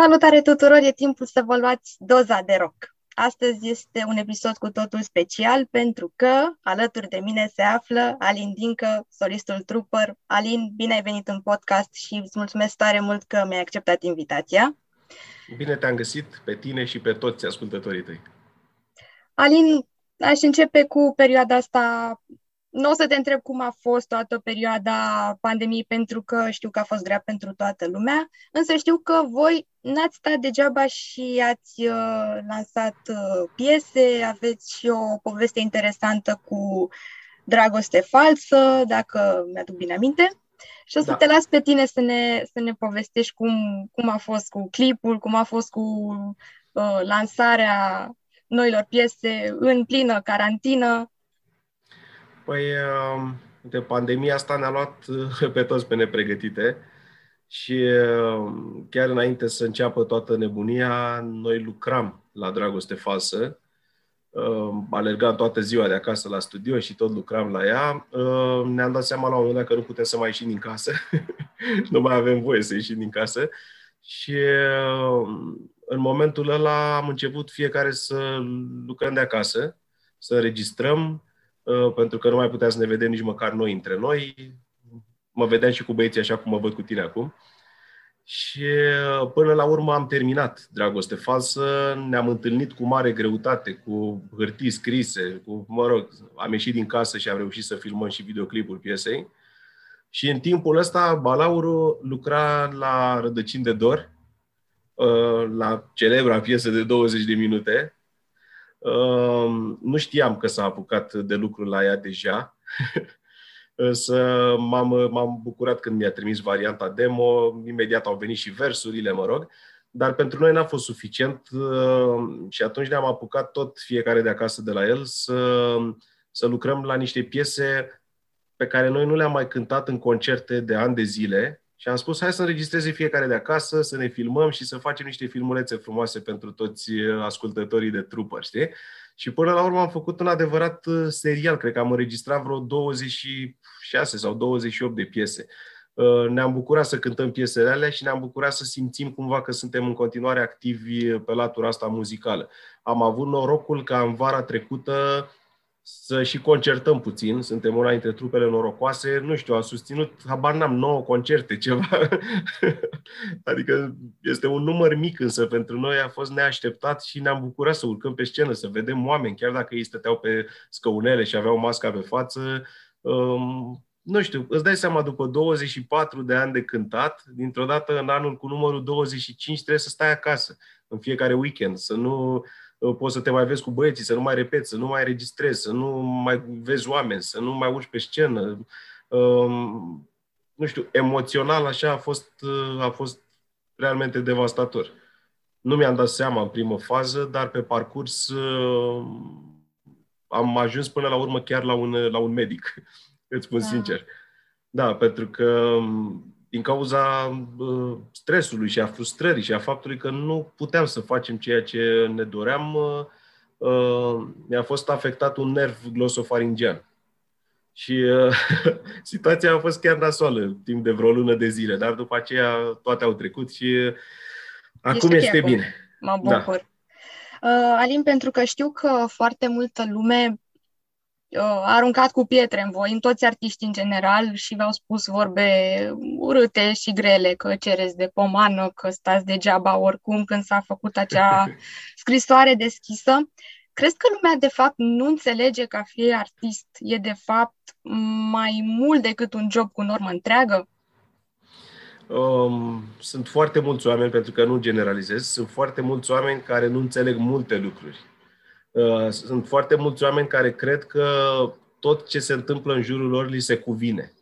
Salutare tuturor, e timpul să vă luați doza de rock. Astăzi este un episod cu totul special pentru că alături de mine se află Alin Dincă, solistul Trooper. Alin, bine ai venit în podcast și îți mulțumesc tare mult că mi-ai acceptat invitația. Bine te-am găsit pe tine și pe toți ascultătorii tăi. Alin, aș începe cu perioada asta nu o să te întreb cum a fost toată perioada pandemiei, pentru că știu că a fost grea pentru toată lumea, însă știu că voi n-ați stat degeaba și ați uh, lansat uh, piese, aveți și o poveste interesantă cu dragoste falsă, dacă mi-aduc bine aminte. Și o să da. te las pe tine să ne, să ne povestești cum, cum a fost cu clipul, cum a fost cu uh, lansarea noilor piese în plină carantină. Păi, um, de pandemia asta ne-a luat uh, pe toți pe nepregătite și um, chiar înainte să înceapă toată nebunia, noi lucram la Dragoste Falsă. Um, alergam toată ziua de acasă la studio și tot lucram la ea. Ne-am dat seama la un moment dat că nu putem să mai ieșim din casă. nu mai avem voie să ieșim din casă. Și în momentul ăla am început fiecare să lucrăm de acasă, să înregistrăm, Uh, pentru că nu mai puteam să ne vedem nici măcar noi între noi. Mă vedeam și cu băieții așa cum mă văd cu tine acum. Și uh, până la urmă am terminat Dragoste Falsă, ne-am întâlnit cu mare greutate, cu hârtii scrise, cu, mă rog, am ieșit din casă și am reușit să filmăm și videoclipul piesei. Și în timpul ăsta, Balauru lucra la Rădăcini de Dor, uh, la celebra piesă de 20 de minute, nu știam că s-a apucat de lucru la ea deja, însă m-am, m-am bucurat când mi-a trimis varianta demo, imediat au venit și versurile, mă rog, dar pentru noi n-a fost suficient uh, și atunci ne-am apucat tot fiecare de acasă de la el să, să lucrăm la niște piese pe care noi nu le-am mai cântat în concerte de ani de zile și am spus, hai să înregistreze fiecare de acasă, să ne filmăm și să facem niște filmulețe frumoase pentru toți uh, ascultătorii de trupă, știi? Și până la urmă am făcut un adevărat uh, serial, cred că am înregistrat vreo 26 sau 28 de piese. Uh, ne-am bucurat să cântăm piesele alea și ne-am bucurat să simțim cumva că suntem în continuare activi pe latura asta muzicală. Am avut norocul ca în vara trecută să și concertăm puțin. Suntem una dintre trupele norocoase. Nu știu, a susținut, habar n-am, nouă concerte, ceva. adică este un număr mic, însă pentru noi a fost neașteptat și ne-am bucurat să urcăm pe scenă, să vedem oameni, chiar dacă ei stăteau pe scăunele și aveau masca pe față. Um, nu știu, îți dai seama, după 24 de ani de cântat, dintr-o dată în anul cu numărul 25 trebuie să stai acasă în fiecare weekend, să nu Uh, poți să te mai vezi cu băieții, să nu mai repeți, să nu mai registrezi, să nu mai vezi oameni, să nu mai urci pe scenă. Um, nu știu, emoțional așa a fost, uh, a fost realmente devastator. Nu mi-am dat seama în primă fază, dar pe parcurs uh, am ajuns până la urmă chiar la un, la un medic, îți spun da. sincer. Da, pentru că um, din cauza uh, stresului și a frustrării și a faptului că nu puteam să facem ceea ce ne doream, uh, uh, mi-a fost afectat un nerv glosofaringean. Și uh, situația a fost chiar nasoală timp de vreo lună de zile, dar după aceea toate au trecut și acum este, este bine. Mă da. bucur. Da. Uh, Alin, pentru că știu că foarte multă lume uh, aruncat cu pietre în voi, în toți artiștii în general și v-au spus vorbe urâte și grele, că cereți de pomană, că stați degeaba oricum când s-a făcut acea scrisoare deschisă. Crezi că lumea de fapt nu înțelege că a fi artist e de fapt mai mult decât un job cu normă întreagă? Um, sunt foarte mulți oameni, pentru că nu generalizez, sunt foarte mulți oameni care nu înțeleg multe lucruri Uh, sunt foarte mulți oameni care cred că tot ce se întâmplă în jurul lor li se cuvine.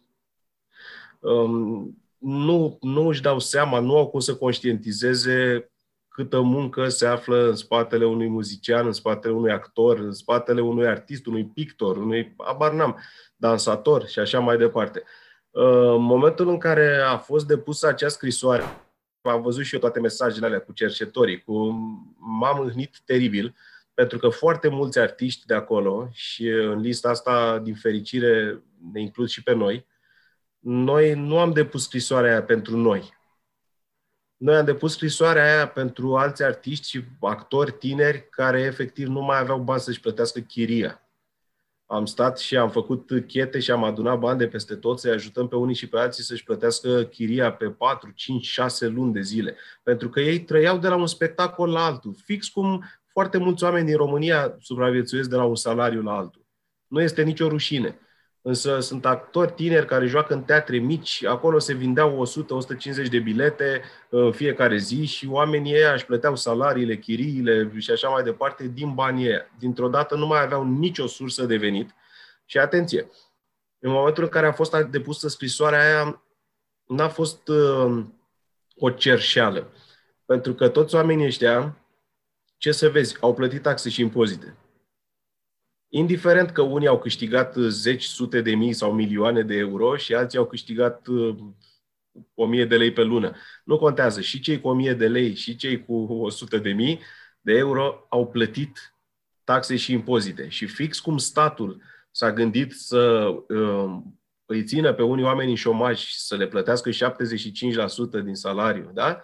Um, nu, nu își dau seama, nu au cum să conștientizeze câtă muncă se află în spatele unui muzician, în spatele unui actor, în spatele unui artist, unui pictor, unui, abar n-am, dansator și așa mai departe. Uh, în momentul în care a fost depusă acea scrisoare, am văzut și eu toate mesajele alea cu cercetorii, cu m-am îhnit teribil, pentru că foarte mulți artiști de acolo și în lista asta, din fericire, ne includ și pe noi, noi nu am depus scrisoarea aia pentru noi. noi am depus scrisoarea aia pentru alți artiști și actori tineri care efectiv nu mai aveau bani să-și plătească chiria. Am stat și am făcut chete și am adunat bani de peste tot să-i ajutăm pe unii și pe alții să-și plătească chiria pe 4, 5, 6 luni de zile. Pentru că ei trăiau de la un spectacol la altul. Fix cum foarte mulți oameni din România supraviețuiesc de la un salariu la altul. Nu este nicio rușine. Însă sunt actori tineri care joacă în teatre mici, acolo se vindeau 100-150 de bilete în fiecare zi și oamenii ei își plăteau salariile, chiriile și așa mai departe din banii ei. Dintr-o dată nu mai aveau nicio sursă de venit. Și atenție, în momentul în care a fost depusă scrisoarea aia, n-a fost uh, o cerșeală. Pentru că toți oamenii ăștia, ce să vezi, au plătit taxe și impozite indiferent că unii au câștigat uh, zeci, sute de mii sau milioane de euro și alții au câștigat uh, o mie de lei pe lună. Nu contează. Și cei cu o mie de lei și cei cu o sută de mii de euro au plătit taxe și impozite. Și fix cum statul s-a gândit să uh, îi țină pe unii oameni în șomaj și să le plătească 75% din salariu, da?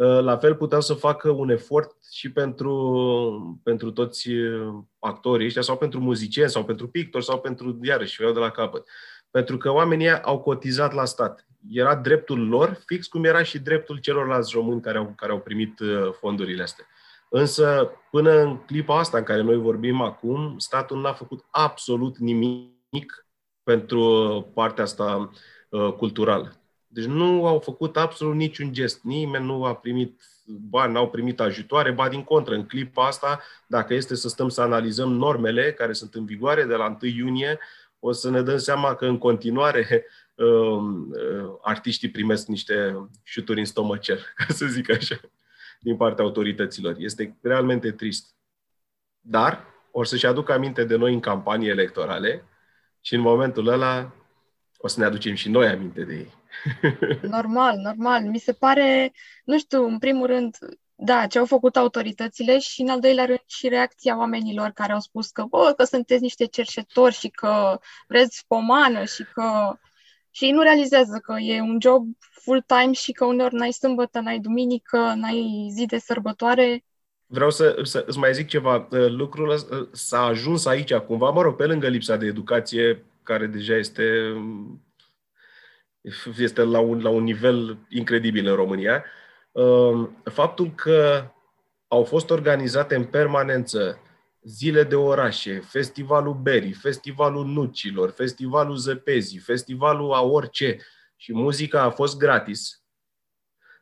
Uh, la fel puteau să facă un efort și pentru, pentru toți uh, actorii ăștia sau pentru muzicieni sau pentru pictori sau pentru, iarăși, vreau de la capăt. Pentru că oamenii au cotizat la stat. Era dreptul lor, fix cum era și dreptul celorlalți români care au, care au primit uh, fondurile astea. Însă, până în clipa asta în care noi vorbim acum, statul n-a făcut absolut nimic pentru partea asta uh, culturală. Deci nu au făcut absolut niciun gest. Nimeni nu a primit bani, n-au primit ajutoare, ba din contră, în clipa asta, dacă este să stăm să analizăm normele care sunt în vigoare de la 1 iunie, o să ne dăm seama că în continuare um, uh, artiștii primesc niște șuturi în stomacel, ca să zic așa, din partea autorităților. Este realmente trist. Dar o să-și aducă aminte de noi în campanii electorale și în momentul ăla o să ne aducem și noi aminte de ei. Normal, normal. Mi se pare, nu știu, în primul rând, da, ce au făcut autoritățile și, în al doilea rând, și reacția oamenilor care au spus că, bă, că sunteți niște cerșetori și că vreți pomană și că... Și ei nu realizează că e un job full-time și că uneori n-ai sâmbătă, n-ai duminică, n-ai zi de sărbătoare. Vreau să, să îți mai zic ceva. Lucrul s-a ajuns aici cumva, mă rog, pe lângă lipsa de educație, care deja este este la un, la un nivel incredibil în România. Um, faptul că au fost organizate în permanență zile de orașe, festivalul Berii, festivalul Nucilor, festivalul Zăpezii, festivalul a orice și muzica a fost gratis.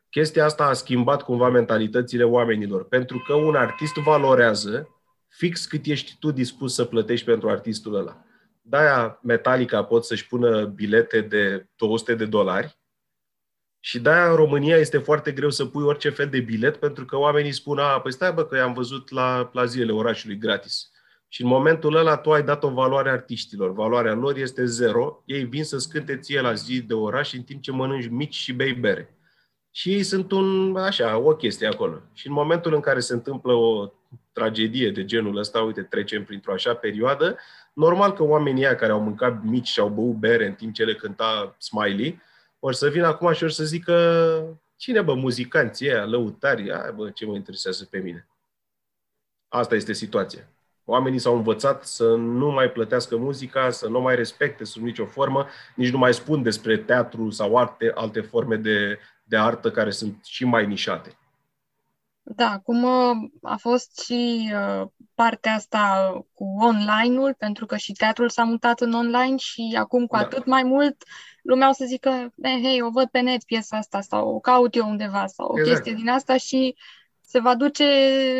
Chestia asta a schimbat cumva mentalitățile oamenilor, pentru că un artist valorează fix cât ești tu dispus să plătești pentru artistul ăla de-aia Metallica pot să-și pună bilete de 200 de dolari și de-aia în România este foarte greu să pui orice fel de bilet pentru că oamenii spun, a, păi stai bă că i-am văzut la, la zilele orașului gratis. Și în momentul ăla tu ai dat o valoare artiștilor. Valoarea lor este zero. Ei vin să scânte ție la zi de oraș în timp ce mănânci mici și bei bere. Și ei sunt un, așa, o chestie acolo. Și în momentul în care se întâmplă o tragedie de genul ăsta, uite, trecem printr-o așa perioadă, normal că oamenii ăia care au mâncat mici și au băut bere în timp ce le cânta Smiley, or să vină acum și or să zică cine bă, muzicanții ăia, lăutari, aia, bă, ce mă interesează pe mine. Asta este situația. Oamenii s-au învățat să nu mai plătească muzica, să nu mai respecte sub nicio formă, nici nu mai spun despre teatru sau alte, alte forme de, de artă care sunt și mai nișate. Da, cum uh, a fost și uh, partea asta cu online-ul, pentru că și teatrul s-a mutat în online și acum cu da. atât mai mult lumea o să zică, eh, hei, o văd pe net piesa asta sau o caut eu undeva sau o exact. chestie din asta și se va duce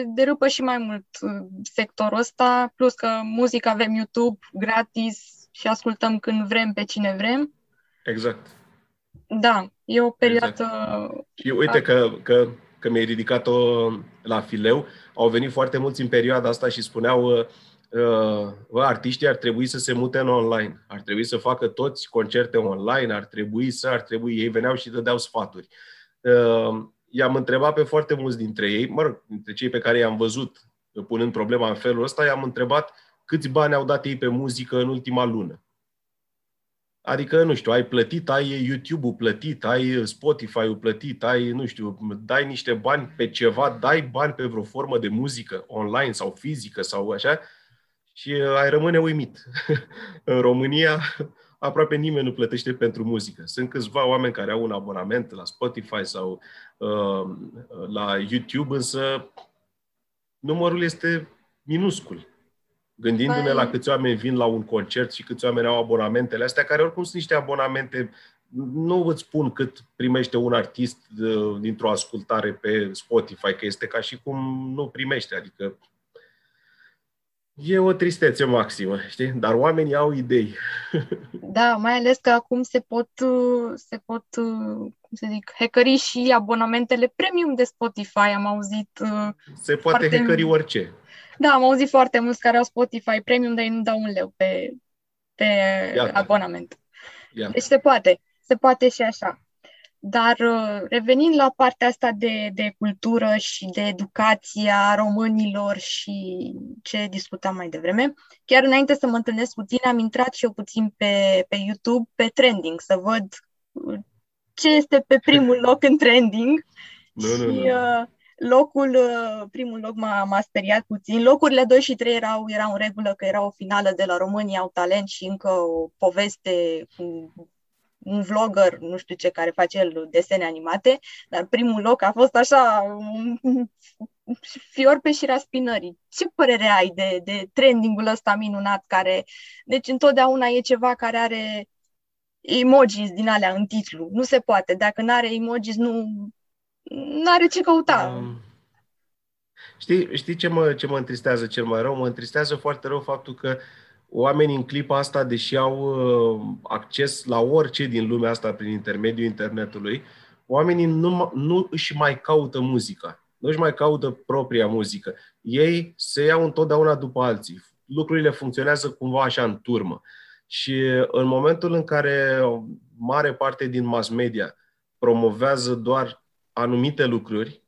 de râpă și mai mult uh, sectorul ăsta, plus că muzica avem YouTube gratis și ascultăm când vrem pe cine vrem. Exact. Da, e o perioadă... Exact. Și uite că, că că mi-ai ridicat-o la fileu, au venit foarte mulți în perioada asta și spuneau uh, uh, artiștii ar trebui să se mute în online, ar trebui să facă toți concerte online, ar trebui să, ar trebui, ei veneau și dădeau sfaturi. Uh, i-am întrebat pe foarte mulți dintre ei, mă rog, dintre cei pe care i-am văzut punând problema în felul ăsta, i-am întrebat câți bani au dat ei pe muzică în ultima lună. Adică, nu știu, ai plătit, ai YouTube-ul plătit, ai Spotify-ul plătit, ai, nu știu, dai niște bani pe ceva, dai bani pe vreo formă de muzică online sau fizică sau așa și ai rămâne uimit. în România aproape nimeni nu plătește pentru muzică. Sunt câțiva oameni care au un abonament la Spotify sau uh, la YouTube, însă numărul este minuscul. Gândindu-ne la câți oameni vin la un concert și câți oameni au abonamentele astea, care oricum sunt niște abonamente, nu îți spun cât primește un artist uh, dintr-o ascultare pe Spotify, că este ca și cum nu primește, adică E o tristețe maximă, știi? Dar oamenii au idei. Da, mai ales că acum se pot, uh, se pot uh, cum să zic, hackeri și abonamentele premium de Spotify, am auzit. Se poate foarte... hackeri orice. Da, am auzit foarte mulți care au Spotify Premium, dar ei nu dau un leu pe, pe abonament. Iată. Deci se poate. Se poate și așa. Dar uh, revenind la partea asta de, de cultură și de educația românilor și ce discutam mai devreme, chiar înainte să mă întâlnesc cu tine, am intrat și eu puțin pe, pe YouTube, pe trending, să văd uh, ce este pe primul loc în trending. Nu, și, nu, nu. Uh, Locul, uh, primul loc m-a, m-a speriat puțin. Locurile 2 și 3 erau, erau în regulă că era o finală de la România au talent și încă o poveste cu un vlogger, nu știu ce, care face el desene animate, dar primul loc a fost așa un fior pe șirea spinării. Ce părere ai de, de trendingul ăsta minunat care, deci întotdeauna e ceva care are emojis din alea în titlu. Nu se poate. Dacă nu are emojis, nu, nu are ce căuta. Um, știi, știi ce, mă, ce mă întristează cel mai rău? Mă întristează foarte rău faptul că oamenii în clipa asta, deși au uh, acces la orice din lumea asta prin intermediul internetului, oamenii nu, nu își mai caută muzica. Nu își mai caută propria muzică. Ei se iau întotdeauna după alții. Lucrurile funcționează cumva așa în turmă. Și în momentul în care mare parte din mass media promovează doar anumite lucruri,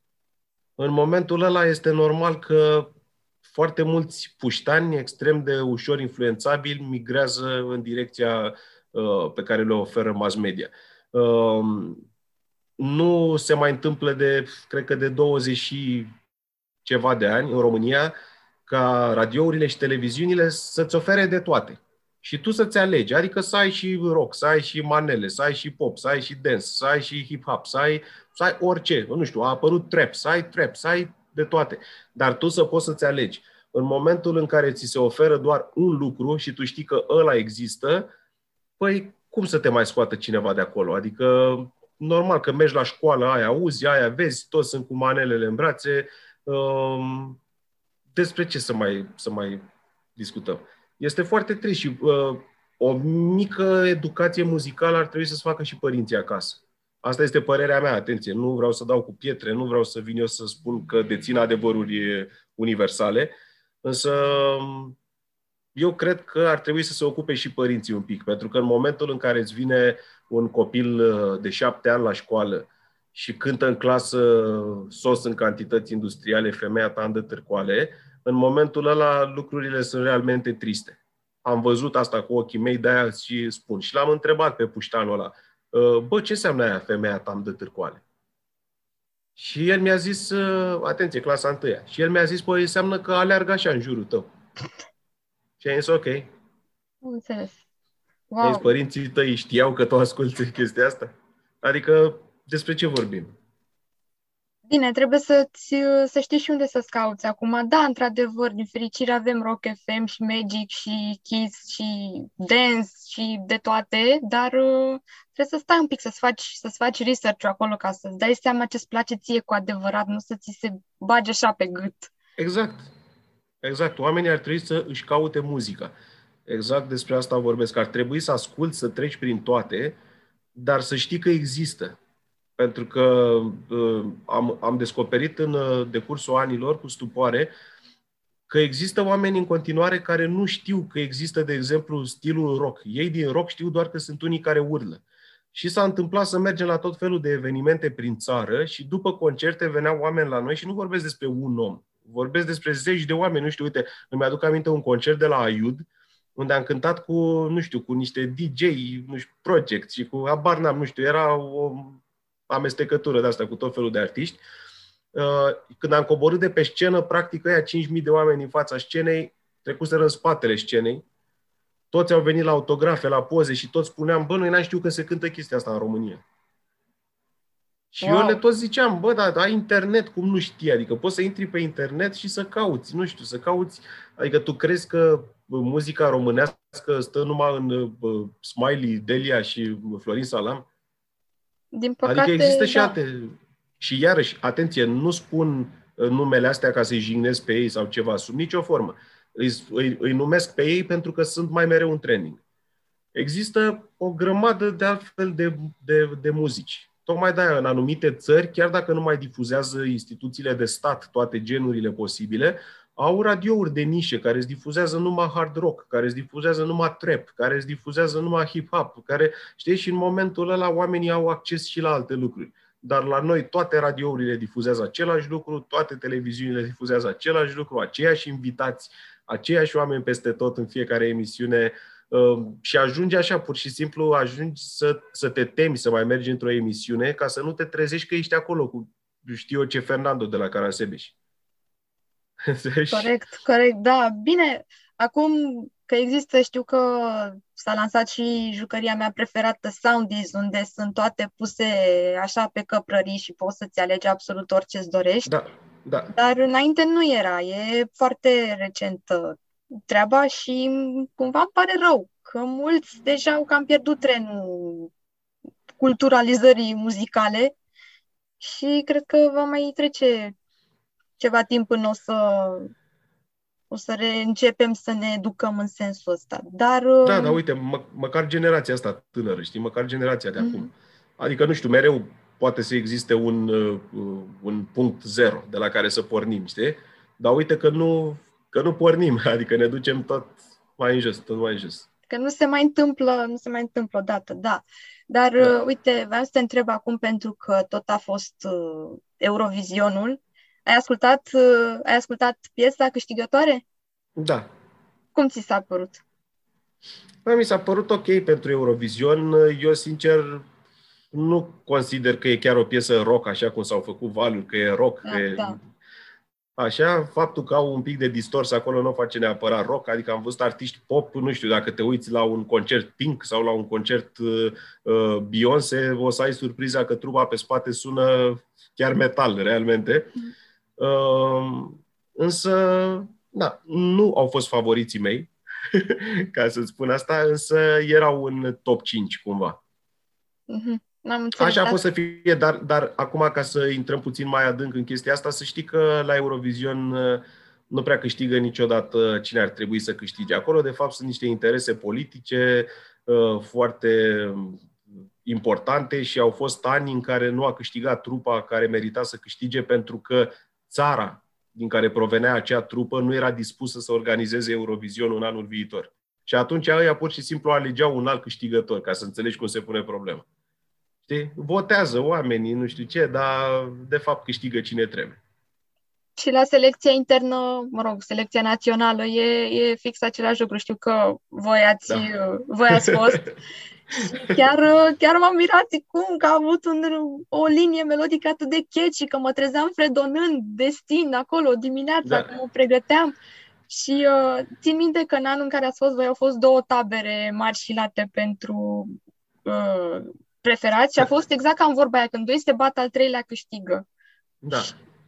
în momentul ăla este normal că foarte mulți puștani extrem de ușor influențabili migrează în direcția uh, pe care le oferă mass media. Uh, nu se mai întâmplă de, cred că de 20 și ceva de ani în România ca radiourile și televiziunile să-ți ofere de toate și tu să-ți alegi, adică să ai și rock, să ai și manele, să ai și pop, să ai și dance, să ai și hip-hop, să ai, să ai orice, nu știu, a apărut trap, să ai trap, să ai de toate, dar tu să poți să-ți alegi. În momentul în care ți se oferă doar un lucru și tu știi că ăla există, păi cum să te mai scoată cineva de acolo? Adică normal că mergi la școală, aia auzi, aia vezi, toți sunt cu manelele în brațe, um, despre ce să mai, să mai discutăm? Este foarte trist și uh, o mică educație muzicală ar trebui să se facă și părinții acasă. Asta este părerea mea, atenție, nu vreau să dau cu pietre, nu vreau să vin eu să spun că dețin adevăruri universale, însă um, eu cred că ar trebui să se ocupe și părinții un pic, pentru că în momentul în care îți vine un copil uh, de șapte ani la școală și cântă în clasă sos în cantități industriale, femeia ta în de târcoale, în momentul ăla lucrurile sunt realmente triste. Am văzut asta cu ochii mei, de-aia și spun. Și l-am întrebat pe puștanul ăla, ă, bă, ce înseamnă aia femeia ta de târcoale? Și el mi-a zis, ă, atenție, clasa întâia. Și el mi-a zis, păi, înseamnă că aleargă așa în jurul tău. Și am zis, ok. Înțeles. Wow. Deci părinții tăi știau că tu asculti chestia asta? Adică, despre ce vorbim? Bine, trebuie să, să știi și unde să-ți cauți acum. Da, într-adevăr, din fericire avem Rock FM și Magic și Kiss și Dance și de toate, dar uh, trebuie să stai un pic, să-ți faci, să-ți faci research acolo ca să-ți dai seama ce-ți place ție cu adevărat, nu să ți se bage așa pe gât. Exact. Exact. Oamenii ar trebui să își caute muzica. Exact despre asta vorbesc. Ar trebui să asculți, să treci prin toate, dar să știi că există pentru că uh, am, am descoperit în uh, decursul anilor cu stupoare că există oameni în continuare care nu știu că există, de exemplu, stilul rock. Ei din rock știu doar că sunt unii care urlă. Și s-a întâmplat să mergem la tot felul de evenimente prin țară și după concerte veneau oameni la noi și nu vorbesc despre un om. Vorbesc despre zeci de oameni. Nu știu, uite, îmi aduc aminte un concert de la Aiud, unde am cântat cu, nu știu, cu niște DJ, nu știu, project și cu, abar n-am, nu știu, era o amestecătură de asta cu tot felul de artiști. Uh, când am coborât de pe scenă, practic ăia 5.000 de oameni în fața scenei trecuseră în spatele scenei. Toți au venit la autografe, la poze și toți spuneam, bă, noi n-am știut că se cântă chestia asta în România. Și wow. eu le tot ziceam, bă, dar ai internet, cum nu știi? Adică poți să intri pe internet și să cauți, nu știu, să cauți. Adică tu crezi că muzica românească stă numai în uh, Smiley, Delia și Florin Salam? Din păcate, Adică există da. și alte... Și iarăși, atenție, nu spun uh, numele astea ca să-i jignesc pe ei sau ceva, sub nicio formă. Îi, îi, îi numesc pe ei pentru că sunt mai mereu în training. Există o grămadă de altfel de, de, de muzici. Tocmai de-aia, în anumite țări, chiar dacă nu mai difuzează instituțiile de stat toate genurile posibile, au radiouri de nișe care îți difuzează numai hard rock, care îți difuzează numai trap, care îți difuzează numai hip-hop, care, știi, și în momentul ăla oamenii au acces și la alte lucruri. Dar la noi toate radiourile difuzează același lucru, toate televiziunile difuzează același lucru, aceiași invitați, aceiași oameni peste tot în fiecare emisiune uh, și ajunge așa, pur și simplu, ajungi să, să te temi să mai mergi într-o emisiune ca să nu te trezești că ești acolo cu știu eu ce Fernando de la Carasebeș. Corect, corect, da. Bine, acum că există, știu că s-a lansat și jucăria mea preferată, Soundies, unde sunt toate puse așa pe căprării și poți să-ți alegi absolut orice îți dorești. Da, da. Dar înainte nu era, e foarte recentă treaba și cumva îmi pare rău că mulți deja au cam pierdut trenul culturalizării muzicale și cred că va mai trece ceva timp până o să o să reîncepem să ne educăm în sensul ăsta. Dar, da, dar uite, mă, măcar generația asta tânără, știi, măcar generația de mm-hmm. acum. Adică, nu știu, mereu poate să existe un, uh, un punct zero de la care să pornim, știi? Dar uite că nu, că nu pornim, adică ne ducem tot mai în jos, tot mai în jos. Că nu se mai întâmplă, nu se mai întâmplă odată, da. Dar, da. Uh, uite, vreau să te întreb acum, pentru că tot a fost uh, Eurovizionul, ai ascultat, uh, ai ascultat piesa câștigătoare? Da. Cum ți s-a părut? Bă, mi s-a părut ok pentru Eurovision. Eu, sincer, nu consider că e chiar o piesă rock, așa cum s-au făcut valuri, că e rock. Da, că e... Da. Așa, faptul că au un pic de distors acolo nu face neapărat rock, adică am văzut artiști pop, nu știu, dacă te uiți la un concert Pink sau la un concert uh, uh Beyoncé, o să ai surpriza că trupa pe spate sună chiar metal, realmente. Mm. Uh, însă, da, nu au fost favoriții mei, ca să spun asta, însă erau în top 5 cumva. Mm-hmm. N-am înțeles, Așa a fost să fie, dar, dar acum ca să intrăm puțin mai adânc în chestia asta, să știi că la Eurovision uh, nu prea câștigă niciodată cine ar trebui să câștige. Acolo, de fapt, sunt niște interese politice uh, foarte importante și au fost ani în care nu a câștigat trupa care merita să câștige pentru că țara din care provenea acea trupă nu era dispusă să organizeze Eurovision în anul viitor. Și atunci ăia pur și simplu alegeau un alt câștigător, ca să înțelegi cum se pune problema. Știi? Votează oamenii, nu știu ce, dar de fapt câștigă cine trebuie. Și la selecția internă, mă rog, selecția națională, e, e fix același lucru. Știu că voi ați, da. voi ați fost Chiar, chiar m-am mirat cum că a avut un, o linie melodică atât de catchy, că mă trezeam fredonând destin acolo dimineața, da. că mă pregăteam. Și uh, țin minte că în anul în care ați fost voi au fost două tabere mari și late pentru uh, preferați și a fost exact ca în vorba aia, când doi se bat, al treilea câștigă. Da.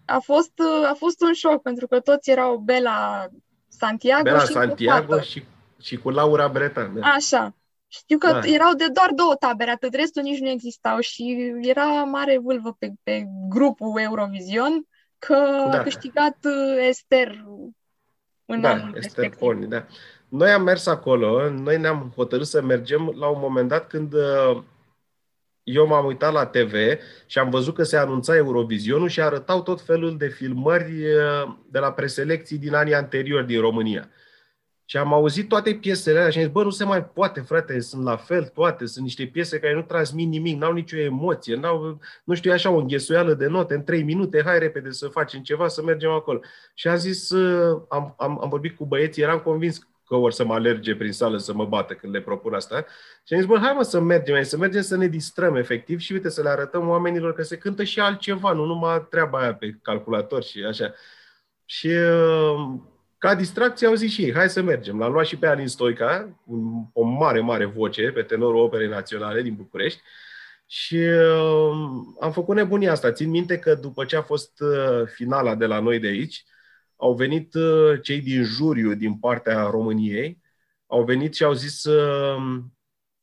A fost, uh, a fost un șoc, pentru că toți erau Bela Santiago Bela și Santiago și, și cu Laura Bretan. Da. Așa. Știu că da. erau de doar două tabere, atât restul nici nu existau și era mare vâlvă pe, pe grupul Eurovision că da. a câștigat uh, Ester în da, anul Ester Forni, da. Noi am mers acolo, noi ne-am hotărât să mergem la un moment dat când uh, eu m-am uitat la TV și am văzut că se anunța Eurovisionul și arătau tot felul de filmări uh, de la preselecții din anii anteriori din România. Și am auzit toate piesele alea și am zis, bă, nu se mai poate, frate, sunt la fel toate, sunt niște piese care nu transmit nimic, n-au nicio emoție, n-au, nu știu, așa o înghesuială de note, în trei minute, hai repede să facem ceva, să mergem acolo. Și am zis, uh, am, am, am vorbit cu băieții, eram convins că or să mă alerge prin sală să mă bată când le propun asta. Și am zis, bă, hai mă să mergem, să mergem să ne distrăm efectiv și uite să le arătăm oamenilor că se cântă și altceva, nu numai treaba aia pe calculator și așa. Și uh, ca distracție au zis și ei, hai să mergem. L-am luat și pe Alin Stoica, un, o mare, mare voce pe tenorul Operei Naționale din București. Și uh, am făcut nebunia asta. Țin minte că după ce a fost uh, finala de la noi de aici, au venit uh, cei din juriu din partea României, au venit și au zis, uh,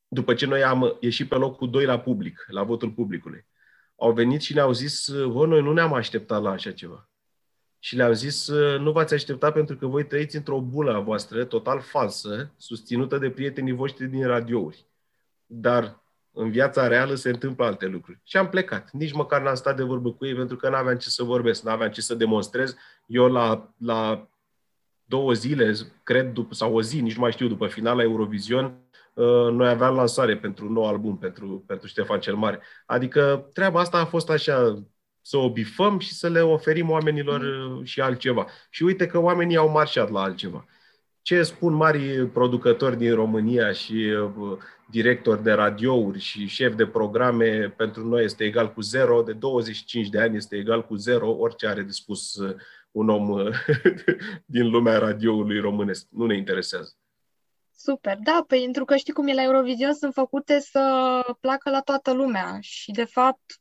după ce noi am ieșit pe locul 2 la public, la votul publicului, au venit și ne-au zis, vă, noi nu ne-am așteptat la așa ceva. Și le-am zis, nu v-ați așteptat pentru că voi trăiți într-o bulă a voastră total falsă, susținută de prietenii voștri din radiouri. Dar în viața reală se întâmplă alte lucruri. Și am plecat. Nici măcar n-am stat de vorbă cu ei pentru că n-aveam ce să vorbesc, n-aveam ce să demonstrez. Eu la, la două zile, cred, după, sau o zi, nici nu mai știu, după finala Eurovision, uh, noi aveam lansare pentru un nou album, pentru, pentru Ștefan cel Mare. Adică treaba asta a fost așa, să o bifăm și să le oferim oamenilor uh, și altceva. Și uite că oamenii au marșat la altceva. Ce spun mari producători din România și uh, director de radiouri și șef de programe, pentru noi este egal cu zero, de 25 de ani este egal cu zero, orice are de spus uh, un om uh, din lumea radioului românesc. Nu ne interesează. Super, da, pentru că știi cum e la Eurovision, sunt făcute să placă la toată lumea și de fapt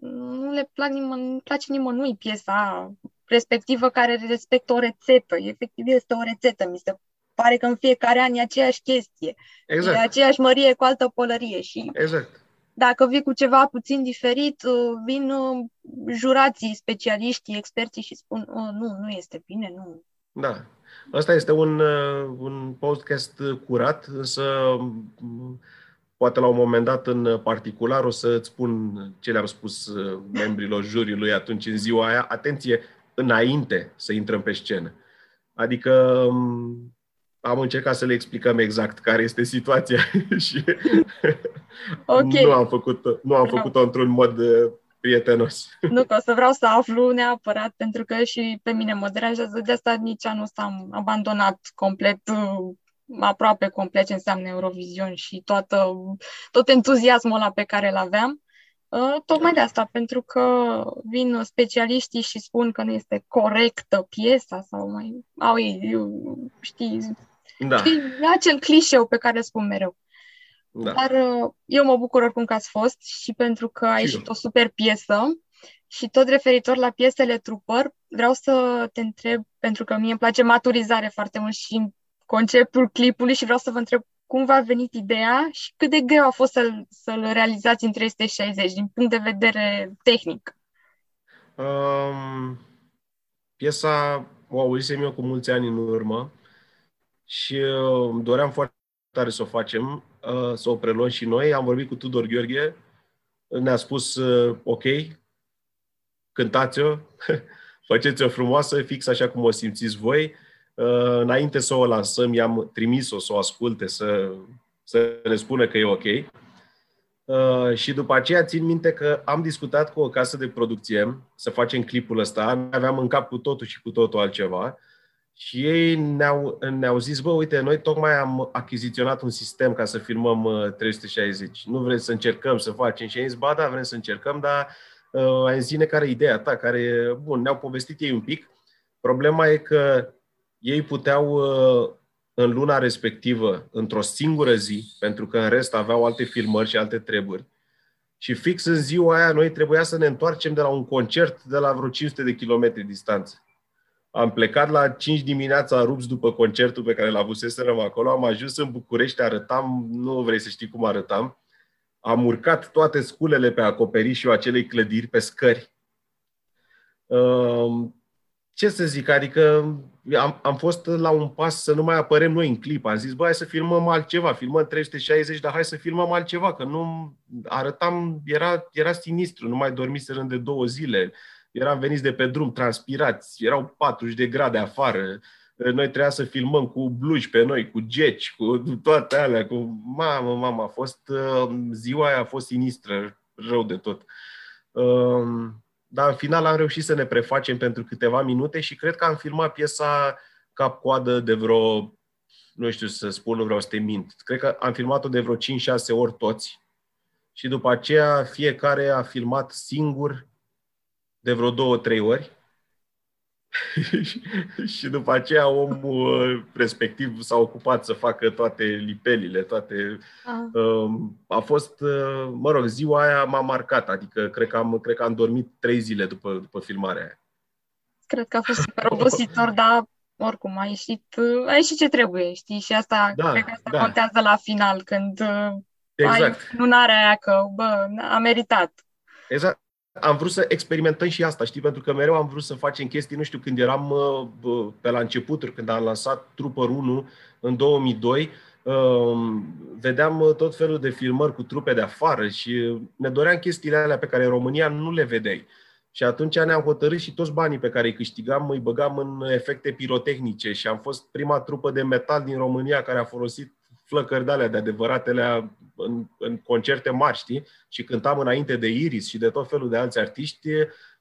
nu le plac nimăn, nu place nimănui piesa respectivă care respectă o rețetă. Efectiv este o rețetă, mi se pare că în fiecare an e aceeași chestie. Exact. E aceeași mărie cu altă pălărie și exact. dacă vii cu ceva puțin diferit, uh, vin uh, jurații, specialiștii, experții și spun oh, nu, nu este bine, nu. Da. Asta este un, uh, un podcast curat, însă mm, poate la un moment dat în particular o să-ți spun ce le-am spus membrilor juriului atunci în ziua aia. Atenție, înainte să intrăm pe scenă. Adică mm, am încercat să le explicăm exact care este situația și okay. nu am făcut nu am făcut-o într-un mod uh, prietenos. Nu, că o să vreau să aflu neapărat, pentru că și pe mine mă deranjează de asta nici anul ăsta am abandonat complet, uh, aproape complet ce înseamnă Eurovision și toată, tot entuziasmul ăla pe care îl aveam. Uh, tocmai de asta, pentru că vin specialiștii și spun că nu este corectă piesa sau mai au ei, știi, da. Știi, acel clișeu pe care îl spun mereu. Da. Dar uh, eu mă bucur oricum că ați fost și pentru că ai ieșit o super piesă și tot referitor la piesele trupăr, vreau să te întreb, pentru că mie îmi place maturizare foarte mult și conceptul clipului și vreau să vă întreb cum v-a venit ideea și cât de greu a fost să-l, să-l realizați în 360 din punct de vedere tehnic. Um, piesa o auzisem eu cu mulți ani în urmă și uh, doream foarte tare să o facem, uh, să o preluăm și noi. Am vorbit cu Tudor Gheorghe, ne-a spus, uh, ok, cântați-o, faceți-o frumoasă, fix așa cum o simțiți voi. Înainte să o lansăm, i-am trimis-o să o asculte, să, să ne spună că e ok. și după aceea țin minte că am discutat cu o casă de producție să facem clipul ăsta. Aveam în cap cu totul și cu totul altceva. Și ei ne-au, ne-au zis, bă, uite, noi tocmai am achiziționat un sistem ca să filmăm 360. Uh, nu vrem să încercăm să facem? Și am zis, ba da, vrem să încercăm, dar uh, ai zine care e ideea ta, care, bun, ne-au povestit ei un pic. Problema e că ei puteau uh, în luna respectivă, într-o singură zi, pentru că în rest aveau alte filmări și alte treburi, și fix în ziua aia noi trebuia să ne întoarcem de la un concert de la vreo 500 de kilometri distanță. Am plecat la 5 dimineața rups după concertul pe care l avuseserăm acolo, am ajuns în București, arătam, nu vrei să știi cum arătam, am urcat toate sculele pe acoperișul acelei clădiri, pe scări. Ehm, ce să zic, adică am, am fost la un pas să nu mai apărem noi în clip. Am zis, bă, hai să filmăm altceva, filmăm 360, dar hai să filmăm altceva, că nu arătam, era, era sinistru, nu mai dormiserăm de două zile eram veniți de pe drum, transpirați, erau 40 de grade afară, noi trebuia să filmăm cu blugi pe noi, cu geci, cu toate alea, cu mamă, mamă, a fost, uh, ziua aia a fost sinistră, rău de tot. Um, dar în final am reușit să ne prefacem pentru câteva minute și cred că am filmat piesa cap-coadă de vreo nu știu să spun, nu vreau să te mint. Cred că am filmat-o de vreo 5-6 ori toți și după aceea fiecare a filmat singur de vreo două, trei ori. și după aceea omul respectiv s-a ocupat să facă toate lipelile, toate... Uh, a fost, uh, mă rog, ziua aia m-a marcat, adică cred că am, cred că am dormit trei zile după, după filmarea aia. Cred că a fost super obositor, dar oricum a ieșit, uh, a ieșit ce trebuie, știi? Și asta, da, cred că asta da. contează la final, când uh, exact. ai lunarea aia că, bă, a meritat. Exact am vrut să experimentăm și asta, știi, pentru că mereu am vrut să facem chestii, nu știu, când eram pe la începuturi, când am lansat Trooper 1 în 2002, um, vedeam tot felul de filmări cu trupe de afară și ne doream chestiile alea pe care în România nu le vedeai. Și atunci ne-am hotărât și toți banii pe care îi câștigam îi băgam în efecte pirotehnice și am fost prima trupă de metal din România care a folosit flăcări de alea de adevăratele în, în concerte mari, știi? Și cântam înainte de Iris și de tot felul de alți artiști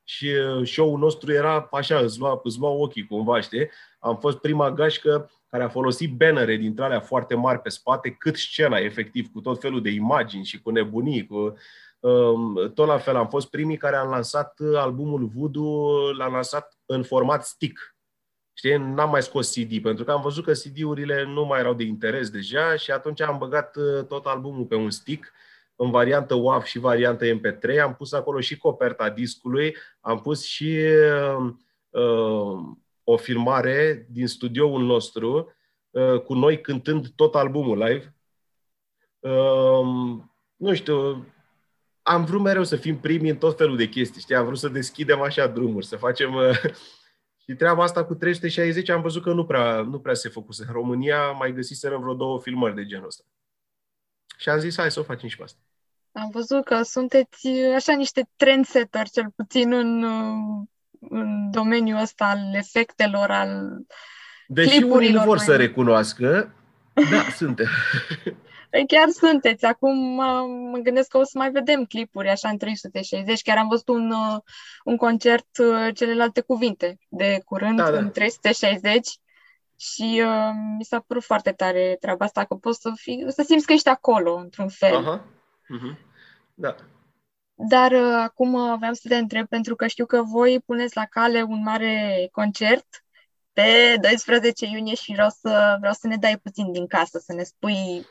și show-ul nostru era așa, îți lua, îți lua ochii cumva, știi? Am fost prima gașcă care a folosit bannere dintre alea foarte mari pe spate, cât scena, efectiv, cu tot felul de imagini și cu nebunii, cu... Um, tot la fel, am fost primii care am lansat albumul Voodoo, l-am lansat în format stick, Știi, n-am mai scos CD, pentru că am văzut că CD-urile nu mai erau de interes deja și atunci am băgat uh, tot albumul pe un stick, în variantă WAV și variantă MP3, am pus acolo și coperta discului, am pus și uh, uh, o filmare din studioul nostru uh, cu noi cântând tot albumul live. Uh, nu știu, am vrut mereu să fim primii în tot felul de chestii, știi? Am vrut să deschidem așa drumuri, să facem uh, și treaba asta cu 360 am văzut că nu prea, nu prea se făcuse. În România mai găsiseră vreo două filmări de genul ăsta. Și am zis, hai să o facem și pe asta. Am văzut că sunteți așa niște trendsetter, cel puțin în, în domeniul ăsta al efectelor, al Deși unii nu vor mai... să recunoască, da, suntem. Păi chiar sunteți. Acum mă gândesc că o să mai vedem clipuri așa în 360. Chiar am văzut un, uh, un concert uh, celelalte cuvinte de curând da, da. în 360 și uh, mi s-a părut foarte tare treaba asta, că poți să, fii, să simți că ești acolo, într-un fel. Aha. Uh-huh. Da. Dar uh, acum vreau să te întreb, pentru că știu că voi puneți la cale un mare concert pe 12 iunie și vreau să, vreau să ne dai puțin din casă, să ne spui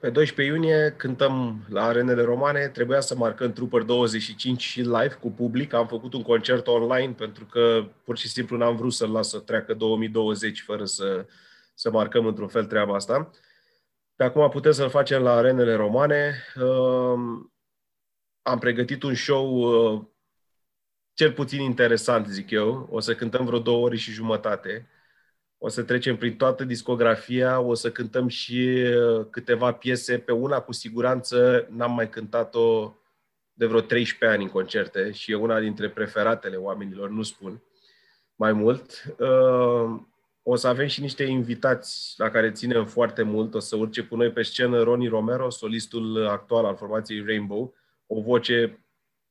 pe 12 iunie cântăm la arenele romane, trebuia să marcăm Trooper 25 și live cu public. Am făcut un concert online pentru că pur și simplu n-am vrut să-l las să treacă 2020 fără să, să marcăm într-un fel treaba asta. Pe acum putem să-l facem la arenele romane. Um, am pregătit un show uh, cel puțin interesant, zic eu. O să cântăm vreo două ori și jumătate o să trecem prin toată discografia, o să cântăm și uh, câteva piese. Pe una, cu siguranță, n-am mai cântat-o de vreo 13 ani în concerte și e una dintre preferatele oamenilor, nu spun mai mult. Uh, o să avem și niște invitați la care ținem foarte mult. O să urce cu noi pe scenă Ronnie Romero, solistul actual al formației Rainbow, o voce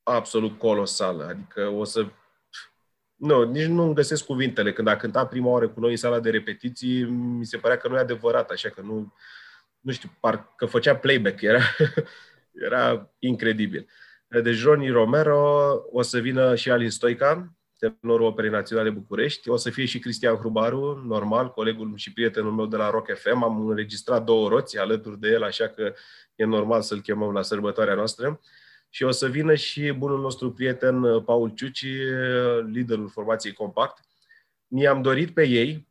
absolut colosală. Adică o să nu, nici nu îmi găsesc cuvintele. Când a cântat prima oară cu noi în sala de repetiții, mi se părea că nu e adevărat, așa că nu, nu știu, parcă făcea playback, era, era incredibil. Deci Johnny Romero, o să vină și Alin Stoica, tenorul Operei Naționale București, o să fie și Cristian Hrubaru, normal, colegul și prietenul meu de la Rock FM. Am înregistrat două roți alături de el, așa că e normal să-l chemăm la sărbătoarea noastră și o să vină și bunul nostru prieten uh, Paul Ciuci, uh, liderul formației Compact. Mi-am dorit pe ei,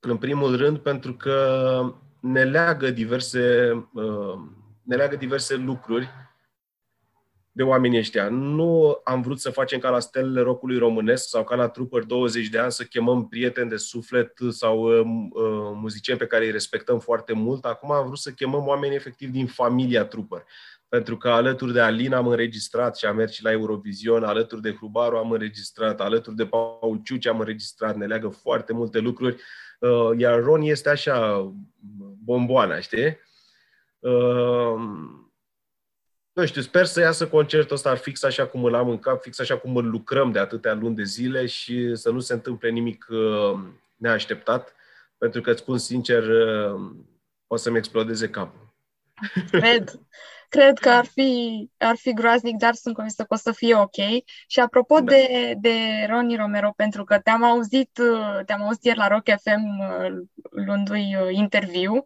în primul rând, pentru că ne leagă diverse, uh, ne leagă diverse lucruri de oamenii ăștia. Nu am vrut să facem ca la stelele rocului românesc sau ca la Trooper 20 de ani să chemăm prieteni de suflet sau uh, muzicieni pe care îi respectăm foarte mult. Acum am vrut să chemăm oameni efectiv din familia Trooper pentru că alături de Alina am înregistrat și am mers și la Eurovision, alături de Hrubaru am înregistrat, alături de Paul Ciuci am înregistrat, ne leagă foarte multe lucruri, uh, iar Ron este așa bomboana, știi? Uh, nu știu, sper să iasă concertul ăsta fix așa cum îl am în cap, fix așa cum îl lucrăm de atâtea luni de zile și să nu se întâmple nimic uh, neașteptat pentru că îți spun sincer, uh, o să-mi explodeze capul. Cred. Cred că ar fi, ar fi groaznic, dar sunt convinsă că o să fie ok. Și apropo da. de, de Ronnie Romero, pentru că te-am auzit, te-am auzit ieri la Rock FM luându-i interviu,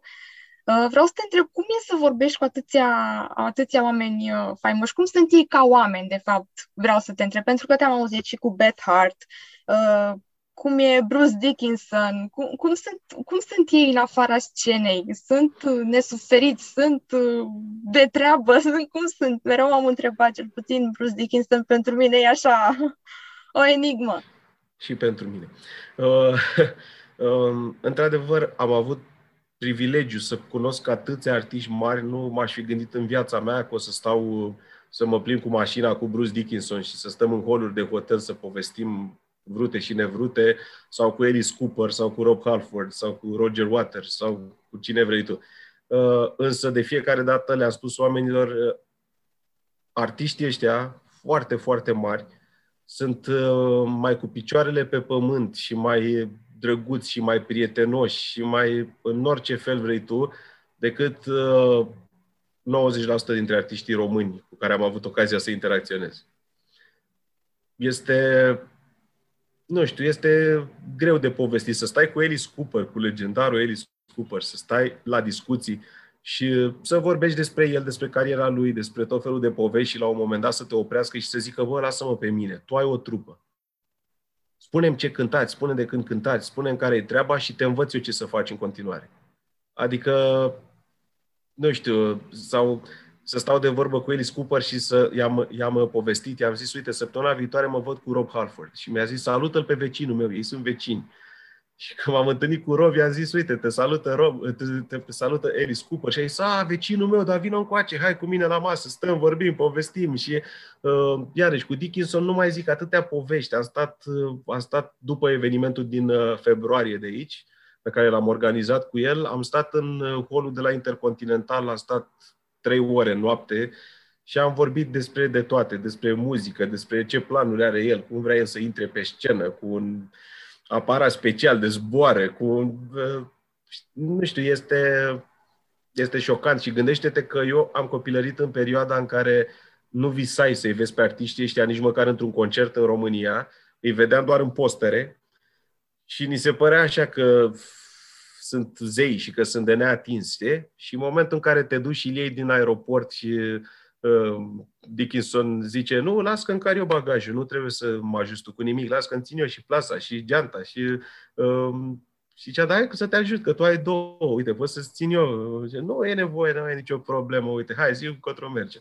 vreau să te întreb cum e să vorbești cu atâția, atâția oameni faimoși? Cum sunt ei ca oameni, de fapt? Vreau să te întreb, pentru că te-am auzit și cu Beth Hart, cum e Bruce Dickinson, cum, cum, sunt, cum sunt ei în afara scenei? Sunt nesuferiți, sunt de treabă, sunt, cum sunt? Mereu am întrebat, cel puțin Bruce Dickinson pentru mine e așa o enigmă. Și pentru mine. Uh, uh, într-adevăr, am avut privilegiu să cunosc atâția artiști mari, nu m-aș fi gândit în viața mea că o să stau să mă plimb cu mașina cu Bruce Dickinson și să stăm în holuri de hotel să povestim vrute și nevrute, sau cu Alice Cooper, sau cu Rob Halford, sau cu Roger Waters, sau cu cine vrei tu. Uh, însă de fiecare dată le-am spus oamenilor, uh, artiștii ăștia, foarte, foarte mari, sunt uh, mai cu picioarele pe pământ și mai drăguți și mai prietenoși și mai în orice fel vrei tu, decât 90% dintre artiștii români cu care am avut ocazia să interacționez. Este nu știu, este greu de povestit. Să stai cu Alice Cooper, cu legendarul Alice Cooper, să stai la discuții și să vorbești despre el, despre cariera lui, despre tot felul de povești și la un moment dat să te oprească și să zică, bă, lasă-mă pe mine, tu ai o trupă. Spunem ce cântați, spune de când cântați, spune care e treaba și te învăț eu ce să faci în continuare. Adică, nu știu, sau să stau de vorbă cu Alice Cooper și să i-am, i-am povestit, i-am zis, uite, săptămâna viitoare mă văd cu Rob Halford. Și mi-a zis, salută-l pe vecinul meu, ei sunt vecini. Și când m-am întâlnit cu Rob, i-am zis, uite, te salută Rob, te, te salută Alice Cooper. Și a zis, a, vecinul meu, dar vină încoace, hai cu mine la masă, stăm, vorbim, povestim. Și uh, iarăși, cu Dickinson nu mai zic atâtea povești. Am stat, uh, am stat după evenimentul din uh, februarie de aici, pe care l-am organizat cu el. Am stat în uh, holul de la Intercontinental, am stat trei ore noapte și am vorbit despre de toate, despre muzică, despre ce planuri are el, cum vrea el să intre pe scenă, cu un aparat special de zboare, cu un, nu știu, este, este șocant și gândește-te că eu am copilărit în perioada în care nu visai să-i vezi pe artiștii ăștia nici măcar într-un concert în România, îi vedeam doar în postere și ni se părea așa că sunt zei și că sunt de neatins, știi? Și în momentul în care te duci și iei din aeroport și uh, Dickinson zice, nu, las că încar eu bagajul, nu trebuie să mă ajut cu nimic, las că îmi țin eu și plasa și geanta și uh, și zicea, da, să te ajut, că tu ai două, uite, poți să-ți țin eu. Zice, nu e nevoie, nu e nicio problemă, uite, hai, zi încotro merge.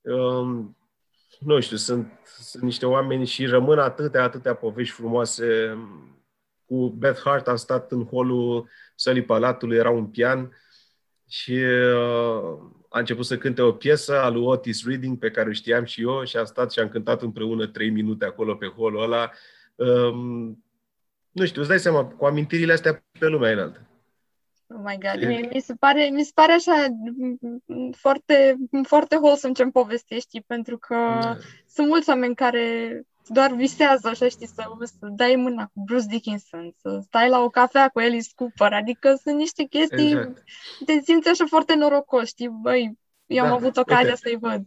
Um, nu știu, sunt, sunt niște oameni și rămân atâtea, atâtea povești frumoase. Cu Beth Hart am stat în holul sălii Palatului era un pian și uh, a început să cânte o piesă a lui Otis Reading pe care o știam și eu și am stat și am cântat împreună trei minute acolo pe holul ăla. Um, nu știu, îți dai seama, cu amintirile astea pe lumea înaltă. Oh my God, mi, mi, se pare, mi se pare așa foarte, foarte wholesome ce-mi povestești, pentru că da. sunt mulți oameni care doar visează, așa știi, să, să dai mâna cu Bruce Dickinson, să stai la o cafea cu Alice Cooper, adică sunt niște chestii, exact. te simți așa foarte norocos, știi, băi, eu da. am avut ocazia Uite, să-i văd.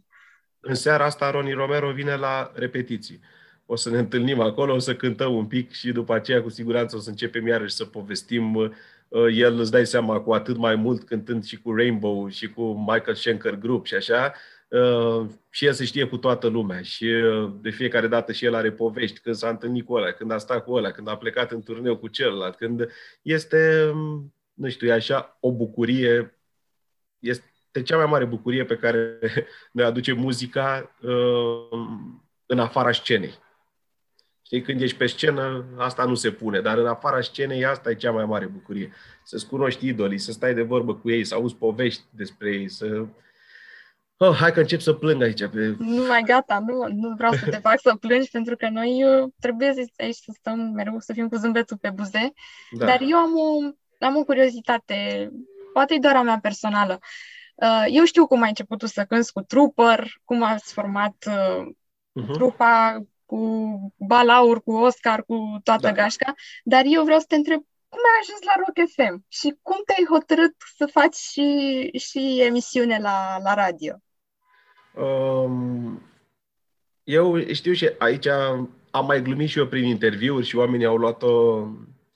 În seara asta Ronnie Romero vine la repetiții. O să ne întâlnim acolo, o să cântăm un pic și după aceea cu siguranță o să începem iarăși să povestim uh, el îți dai seama cu atât mai mult cântând și cu Rainbow și cu Michael Schenker Group și așa, Uh, și el se știe cu toată lumea și uh, de fiecare dată și el are povești când s-a întâlnit cu ăla, când a stat cu ăla, când a plecat în turneu cu celălalt, când este, um, nu știu, e așa o bucurie, este cea mai mare bucurie pe care ne aduce muzica uh, în afara scenei. Știi, când ești pe scenă, asta nu se pune, dar în afara scenei asta e cea mai mare bucurie. Să-ți cunoști idolii, să stai de vorbă cu ei, să auzi povești despre ei, să Oh, hai că încep să plâng aici. Pe... Nu mai gata, nu, nu vreau să te fac să plângi, pentru că noi uh, trebuie să aici să stăm mereu, să fim cu zâmbetul pe buze. Da. Dar eu am o, am o curiozitate, poate e doar a mea personală. Uh, eu știu cum ai început tu să cânti cu Trooper, cum ați format uh-huh. trupa cu Balaur, cu Oscar, cu toată da. gașca, dar eu vreau să te întreb cum ai ajuns la Rock FM și cum te-ai hotărât să faci și, și emisiune la, la radio? Um, eu știu și aici am mai glumit și eu prin interviuri și oamenii au luat-o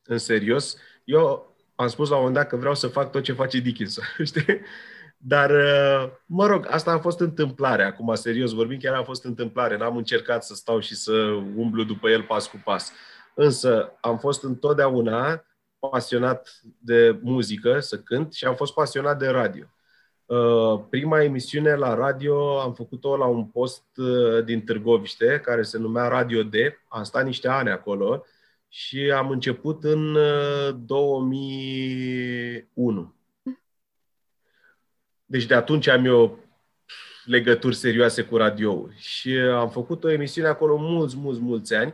în serios. Eu am spus la un moment dat că vreau să fac tot ce face Dickinson, știi? Dar, uh, mă rog, asta a fost întâmplare. Acum, serios vorbind, chiar a fost întâmplare. N-am încercat să stau și să umblu după el pas cu pas. Însă, am fost întotdeauna pasionat de muzică, să cânt, și am fost pasionat de radio. Uh, prima emisiune la radio am făcut-o la un post uh, din Târgoviște, care se numea Radio D. Am stat niște ani acolo și am început în 2001. Deci de atunci am eu legături serioase cu radio Și am făcut o emisiune acolo mulți, mulți, mulți ani.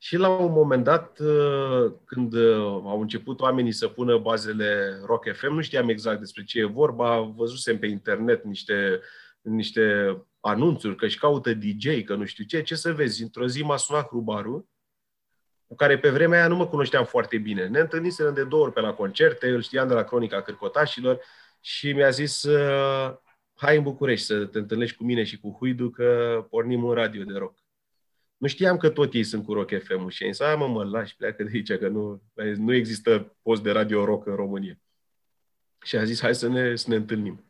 Și la un moment dat, uh, când uh, au început oamenii să pună bazele Rock FM, nu știam exact despre ce e vorba, văzusem pe internet niște, niște anunțuri că își caută DJ, că nu știu ce, ce să vezi. Într-o zi m-a sunat Rubaru, cu care pe vremea aia nu mă cunoșteam foarte bine. Ne întâlnisem de două ori pe la concerte, îl știam de la Cronica Cârcotașilor și mi-a zis uh, hai în București să te întâlnești cu mine și cu Huidu că pornim un radio de rock. Nu știam că tot ei sunt cu Rock FM și am zis, mă, mă, lași, pleacă de aici, că nu, nu există post de radio rock în România. Și a zis, hai să ne, să ne întâlnim.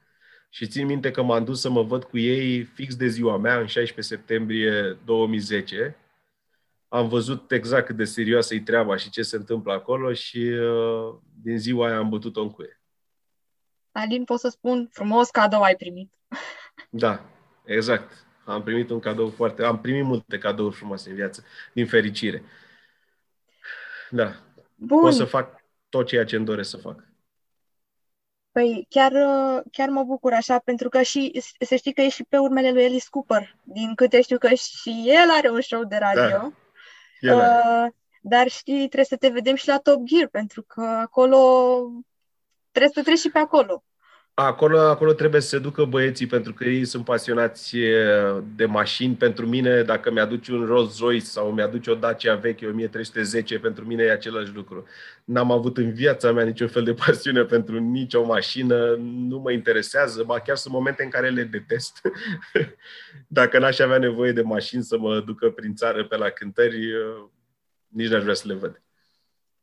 Și țin minte că m-am dus să mă văd cu ei fix de ziua mea, în 16 septembrie 2010. Am văzut exact cât de serioasă e treaba și ce se întâmplă acolo și uh, din ziua aia am bătut-o în cuie. Alin, pot să spun, frumos cadou ai primit. Da, exact. Am primit un cadou foarte... Am primit multe cadouri frumoase în viață, din fericire. Da. Bun. Pot să fac tot ceea ce îmi doresc să fac. Păi chiar, chiar mă bucur așa, pentru că și să știi că e și pe urmele lui Alice Cooper, din câte știu că și el are un show de radio. Da. Uh, dar știi, trebuie să te vedem și la Top Gear, pentru că acolo trebuie să treci și pe acolo. Acolo, acolo trebuie să se ducă băieții pentru că ei sunt pasionați de mașini. Pentru mine, dacă mi-aduci un Rolls Royce sau mi-aduci o Dacia veche 1310, pentru mine e același lucru. N-am avut în viața mea niciun fel de pasiune pentru nicio mașină, nu mă interesează, ba chiar sunt momente în care le detest. dacă n-aș avea nevoie de mașini să mă ducă prin țară pe la cântări, nici n-aș vrea să le văd.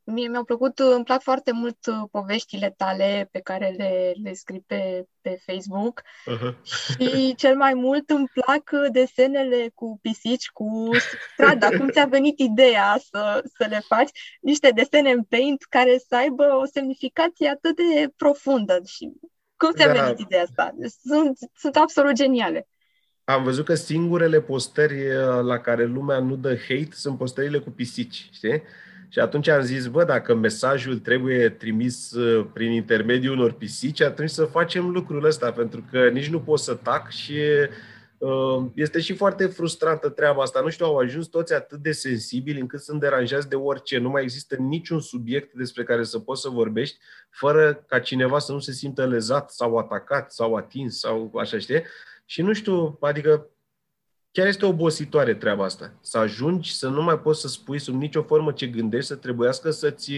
Mie mi-au plăcut, îmi plac foarte mult uh, poveștile tale pe care le, le scrii pe, pe Facebook uh-huh. și cel mai mult îmi plac uh, desenele cu pisici, cu strada. Cum ți-a venit ideea să, să le faci niște desene în paint care să aibă o semnificație atât de profundă și cum ți-a da. venit ideea asta? Sunt, sunt absolut geniale. Am văzut că singurele postări uh, la care lumea nu dă hate sunt postările cu pisici, știi? Și atunci am zis, bă, dacă mesajul trebuie trimis uh, prin intermediul unor pisici, atunci să facem lucrul ăsta, pentru că nici nu pot să tac și uh, este și foarte frustrantă treaba asta. Nu știu, au ajuns toți atât de sensibili încât sunt deranjați de orice. Nu mai există niciun subiect despre care să poți să vorbești fără ca cineva să nu se simtă lezat sau atacat sau atins sau așa, știi? Și nu știu, adică chiar este obositoare treaba asta. Să ajungi să nu mai poți să spui sub nicio formă ce gândești, să trebuiască să-ți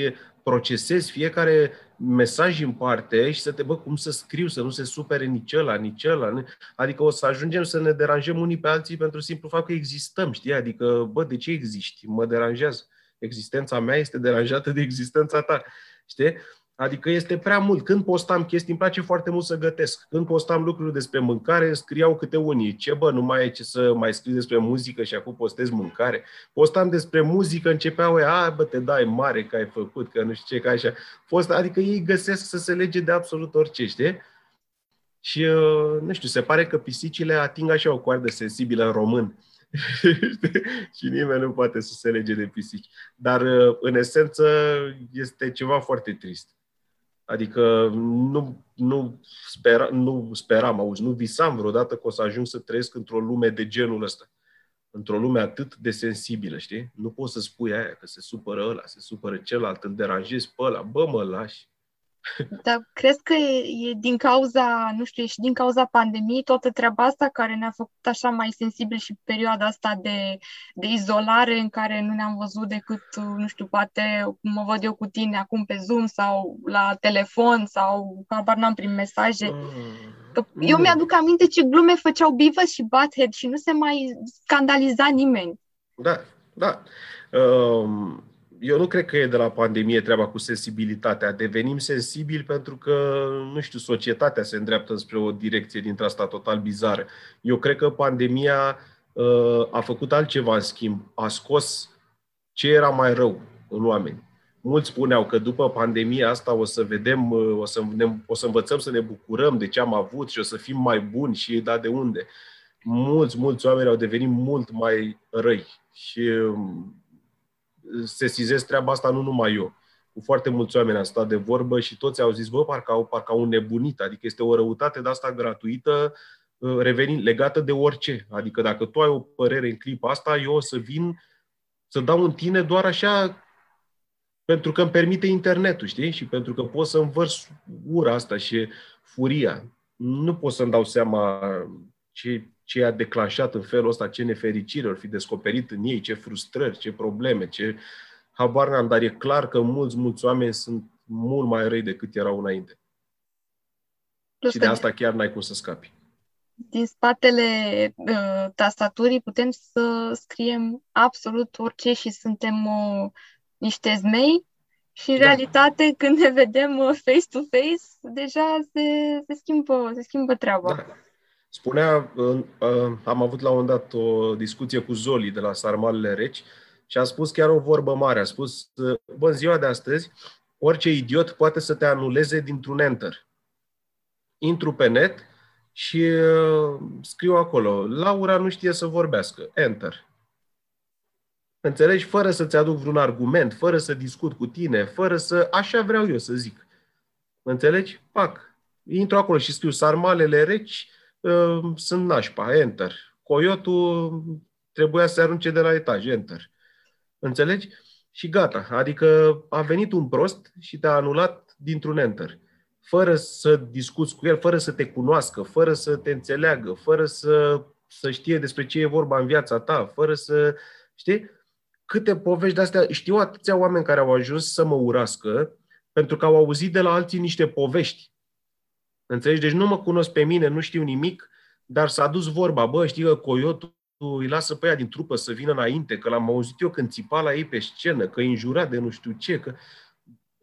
procesezi fiecare mesaj în parte și să te bă cum să scriu, să nu se supere nici ăla, nici ăla. Adică o să ajungem să ne deranjăm unii pe alții pentru simplu fapt că existăm, știi? Adică, bă, de ce existi? Mă deranjează. Existența mea este deranjată de existența ta. Știi? Adică este prea mult. Când postam chestii, îmi place foarte mult să gătesc. Când postam lucruri despre mâncare, scriau câte unii. Ce bă, nu mai e ce să mai scrii despre muzică și acum postez mâncare. Postam despre muzică, începeau ei, a, bă, te dai mare că ai făcut, că nu știu ce, că așa. Post, adică ei găsesc să se lege de absolut orice, știi? Și, uh, nu știu, se pare că pisicile ating așa o coardă sensibilă în român. și nimeni nu poate să se lege de pisici. Dar, uh, în esență, este ceva foarte trist. Adică nu, nu, spera, nu speram, auzi, nu visam vreodată că o să ajung să trăiesc într-o lume de genul ăsta. Într-o lume atât de sensibilă, știi? Nu poți să spui aia că se supără ăla, se supără celălalt, îl deranjezi pe ăla. Bă, mă lași. Dar crezi că e, e din cauza, nu știu, e și din cauza pandemiei toată treaba asta care ne-a făcut așa mai sensibil și perioada asta de, de izolare în care nu ne-am văzut decât, nu știu, poate mă văd eu cu tine acum pe Zoom sau la telefon sau habar n-am prin mesaje. Mm. Că eu mi-aduc aminte ce glume făceau Beavis și Butthead și nu se mai scandaliza nimeni. Da, da. Um eu nu cred că e de la pandemie treaba cu sensibilitatea. Devenim sensibili pentru că, nu știu, societatea se îndreaptă spre o direcție dintre asta total bizară. Eu cred că pandemia uh, a făcut altceva în schimb. A scos ce era mai rău în oameni. Mulți spuneau că după pandemia asta o să vedem, uh, o să, ne, o să învățăm să ne bucurăm de ce am avut și o să fim mai buni și da de unde. Mulți, mulți oameni au devenit mult mai răi și um, sesizez treaba asta nu numai eu. Cu foarte mulți oameni am stat de vorbă și toți au zis, bă, parcă au, parcă au nebunit. Adică este o răutate de asta gratuită, uh, revenind, legată de orice. Adică dacă tu ai o părere în clipa asta, eu o să vin să dau în tine doar așa pentru că îmi permite internetul, știi? Și pentru că pot să învărs ura asta și furia. Nu pot să-mi dau seama ce, ce a declanșat în felul ăsta, ce nefericire ar fi descoperit în ei, ce frustrări, ce probleme, ce habar n-am, dar e clar că mulți, mulți oameni sunt mult mai răi decât erau înainte. Plus și de asta chiar n-ai cum să scapi. Din spatele uh, tastaturii putem să scriem absolut orice și suntem uh, niște zmei și în da. realitate când ne vedem uh, face-to-face deja se, se, schimbă, se schimbă treaba. Da. Spunea, am avut la un moment dat o discuție cu Zoli de la Sarmalele Reci și a spus chiar o vorbă mare. A spus, bă, în ziua de astăzi, orice idiot poate să te anuleze dintr-un enter. Intru pe net și uh, scriu acolo, Laura nu știe să vorbească, enter. Înțelegi? Fără să-ți aduc vreun argument, fără să discut cu tine, fără să... Așa vreau eu să zic. Înțelegi? Pac. Intru acolo și scriu sarmalele reci, Ehm, sunt nașpa, enter. Coyotul trebuia să arunce de la etaj, enter. Înțelegi? Și gata. Adică a venit un prost și te-a anulat dintr-un enter. Fără să discuți cu el, fără să te cunoască, fără să te înțeleagă, fără să, să știe despre ce e vorba în viața ta, fără să... Știi? Câte povești de astea... Știu atâția oameni care au ajuns să mă urască pentru că au auzit de la alții niște povești Înțelegi? Deci nu mă cunosc pe mine, nu știu nimic, dar s-a dus vorba, bă, știi că Coyotul îi lasă pe ea din trupă să vină înainte, că l-am auzit eu când țipa la ei pe scenă, că îi înjura de nu știu ce, că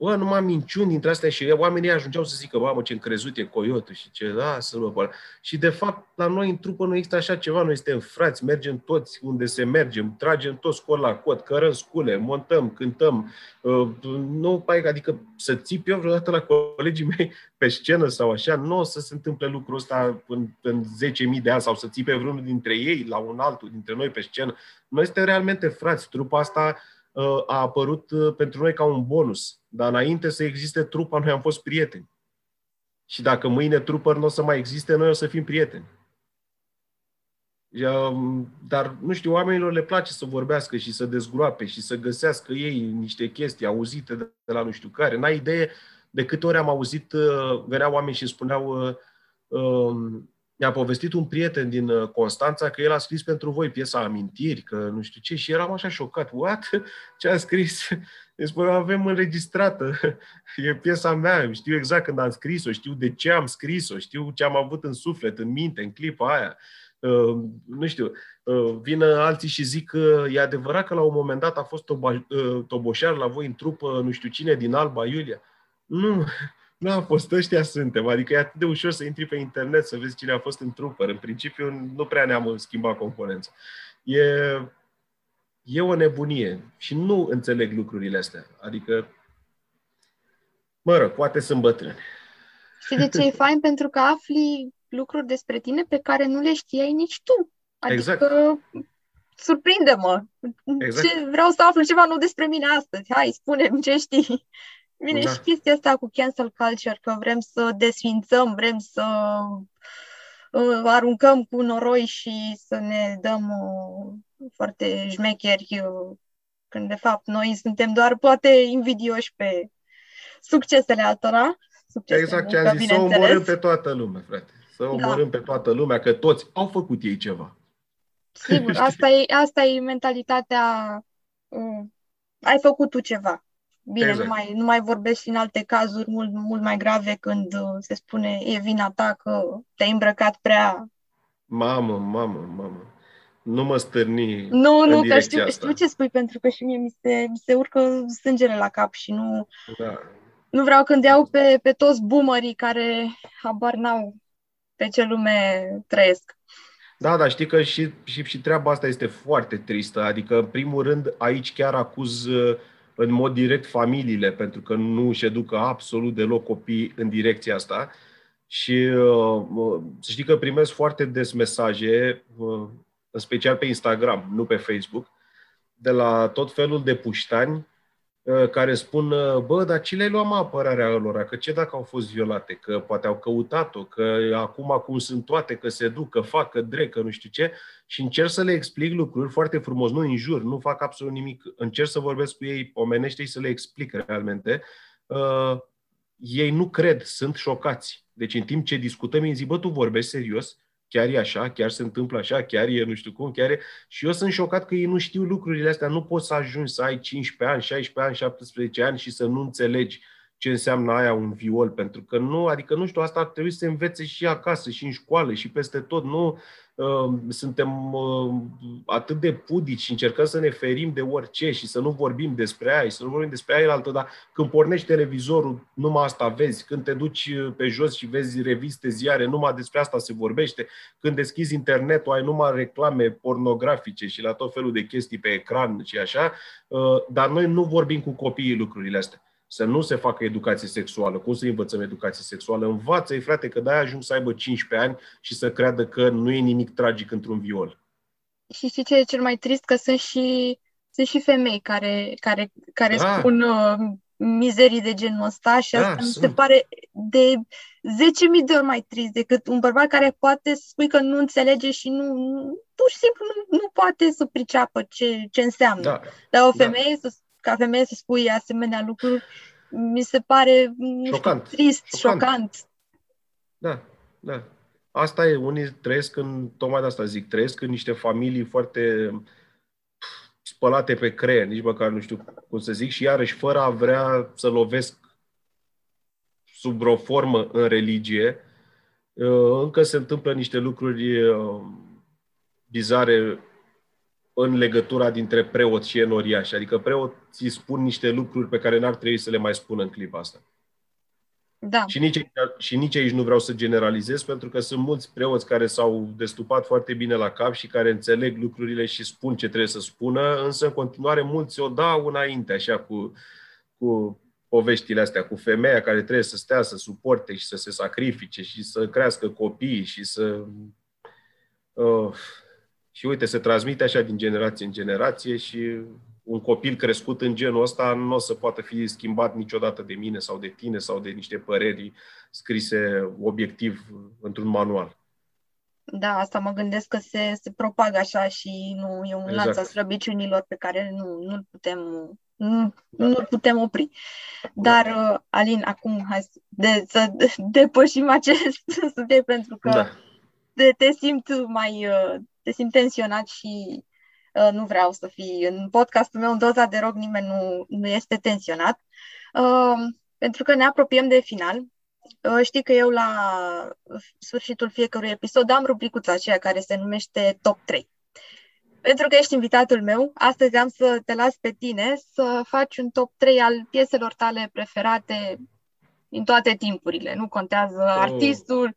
bă, numai minciuni dintre astea și oamenii ajungeau să zică, bă, ce încrezut e coyotul și ce, da, să nu bă. Și de fapt, la noi în trupă nu există așa ceva, noi suntem frați, mergem toți unde se mergem, tragem toți col la cot, cărăm scule, montăm, cântăm, uh, nu, adică să țip eu vreodată la colegii mei pe scenă sau așa, nu o să se întâmple lucrul ăsta în, în 10.000 de ani sau să țipe vreunul dintre ei la un altul dintre noi pe scenă. Noi suntem realmente frați, trupa asta uh, a apărut uh, pentru noi ca un bonus dar înainte să existe trupa, noi am fost prieteni. Și dacă mâine trupă nu o să mai existe, noi o să fim prieteni. Dar, nu știu, oamenilor le place să vorbească și să dezgroape și să găsească ei niște chestii auzite de la nu știu care. N-ai idee de câte ori am auzit, uh, veneau oameni și spuneau, uh, um, mi-a povestit un prieten din uh, Constanța că el a scris pentru voi piesa Amintiri, că nu știu ce, și eram așa șocat. What? Ce a scris? Deci, bă, avem înregistrată. E piesa mea, știu exact când am scris-o, știu de ce am scris-o, știu ce am avut în suflet, în minte, în clipa aia. Uh, nu știu, uh, vin alții și zic că e adevărat că la un moment dat a fost toba, uh, toboșar la voi în trupă, nu știu cine, din Alba Iulia. Nu, nu a fost, ăștia suntem. Adică e atât de ușor să intri pe internet să vezi cine a fost în trupă. În principiu nu prea ne-am schimbat componența. E, e o nebunie și nu înțeleg lucrurile astea. Adică, mă rog, poate sunt bătrâni. Și de ce e fain? Pentru că afli lucruri despre tine pe care nu le știai nici tu. Adică, exact. surprinde-mă. Exact. Ce, vreau să aflu ceva nou despre mine astăzi. Hai, spune-mi ce știi. Bine, da. și chestia asta cu cancel culture, că vrem să desfințăm, vrem să uh, aruncăm cu noroi și să ne dăm uh, foarte șmecheri, uh, când de fapt noi suntem doar poate invidioși pe succesele altora. succes. Exact ce am zis, să omorâm pe toată lumea, frate. Să da. omorâm da. pe toată lumea, că toți au făcut ei ceva. Sigur, asta e, asta e mentalitatea uh, ai făcut tu ceva. Bine, exact. nu, mai, nu mai vorbesc și în alte cazuri mult, mult mai grave când uh, se spune e vina ta că te-ai îmbrăcat prea... Mamă, mamă, mamă. Nu mă stârni Nu, nu, că știu, știu ce spui, pentru că și mie mi se, mi se urcă sângele la cap și nu... Da. Nu vreau când iau pe, pe toți boomerii care habar n-au pe ce lume trăiesc. Da, dar știi că și, și, și treaba asta este foarte tristă. Adică, în primul rând, aici chiar acuz uh, în mod direct familiile, pentru că nu își educă absolut deloc copii în direcția asta. Și uh, să știi că primesc foarte des mesaje, uh, în special pe Instagram, nu pe Facebook, de la tot felul de puștani Uh, care spun, uh, bă, dar ce le-ai luat mă apărarea lor? Că ce dacă au fost violate? Că poate au căutat-o, că acum acum sunt toate, că se duc, că fac, că drec, că nu știu ce. Și încerc să le explic lucruri foarte frumos, nu în jur, nu fac absolut nimic. Încerc să vorbesc cu ei omenește și să le explic realmente. Uh, ei nu cred, sunt șocați. Deci în timp ce discutăm, îi zic, bă, tu vorbești serios? Chiar e așa, chiar se întâmplă așa, chiar e nu știu cum, chiar e... Și eu sunt șocat că ei nu știu lucrurile astea. Nu poți să ajungi să ai 15 ani, 16 ani, 17 ani și să nu înțelegi ce înseamnă aia un viol, pentru că nu, adică nu știu, asta ar trebui să se învețe și acasă, și în școală, și peste tot. Nu uh, suntem uh, atât de pudici și încercăm să ne ferim de orice și să nu vorbim despre aia și să nu vorbim despre aia altă, dar când pornești televizorul, numai asta vezi. Când te duci uh, pe jos și vezi reviste, ziare, numai despre asta se vorbește. Când deschizi internetul, ai numai reclame pornografice și la tot felul de chestii pe ecran și așa, uh, dar noi nu vorbim cu copiii lucrurile astea să nu se facă educație sexuală. Cum să învățăm educație sexuală? Învață-i, frate, că de-aia ajung să aibă 15 ani și să creadă că nu e nimic tragic într-un viol. Și știi ce e cel mai trist? Că sunt și, sunt și femei care, care, care da. spun uh, mizerii de genul ăsta și da, asta mi se pare de 10.000 de ori mai trist decât un bărbat care poate să spui că nu înțelege și nu, pur și simplu nu, nu poate să priceapă ce, ce înseamnă. Da. Dar o da. femeie da. să ca femeie să spui asemenea lucruri, mi se pare șocant. Știu, trist, șocant. șocant. Da, da. Asta e, unii trăiesc în, tocmai de asta zic, trăiesc în niște familii foarte spălate pe creier, nici măcar nu știu cum să zic, și iarăși fără a vrea să lovesc sub o formă în religie, uh, încă se întâmplă niște lucruri uh, bizare în legătura dintre preot și enoriaș. Adică preoții spun niște lucruri pe care n-ar trebui să le mai spună în clipa asta. Da. Și nici, și nici aici nu vreau să generalizez, pentru că sunt mulți preoți care s-au destupat foarte bine la cap și care înțeleg lucrurile și spun ce trebuie să spună, însă în continuare mulți o dau înainte, așa, cu, cu poveștile astea, cu femeia care trebuie să stea, să suporte și să se sacrifice și să crească copii și să... Uh, și uite, se transmite așa din generație în generație și un copil crescut în genul ăsta nu o să poată fi schimbat niciodată de mine sau de tine sau de niște păreri scrise obiectiv într-un manual. Da, asta mă gândesc că se, se propagă așa și nu e un exact. lanț al slăbiciunilor pe care nu, nu putem nu, da. nu putem opri. Dar, uh, Alin, acum hai de, să depășim acest subiect pentru că da. te, te simt mai uh, te simți tensionat și uh, nu vreau să fii în podcastul meu în doza de rog, nimeni nu, nu este tensionat. Uh, pentru că ne apropiem de final. Uh, știi că eu la sfârșitul fiecărui episod am rubricuța aceea care se numește Top 3. Pentru că ești invitatul meu, astăzi am să te las pe tine să faci un top 3 al pieselor tale preferate din toate timpurile. Nu contează oh. artistul,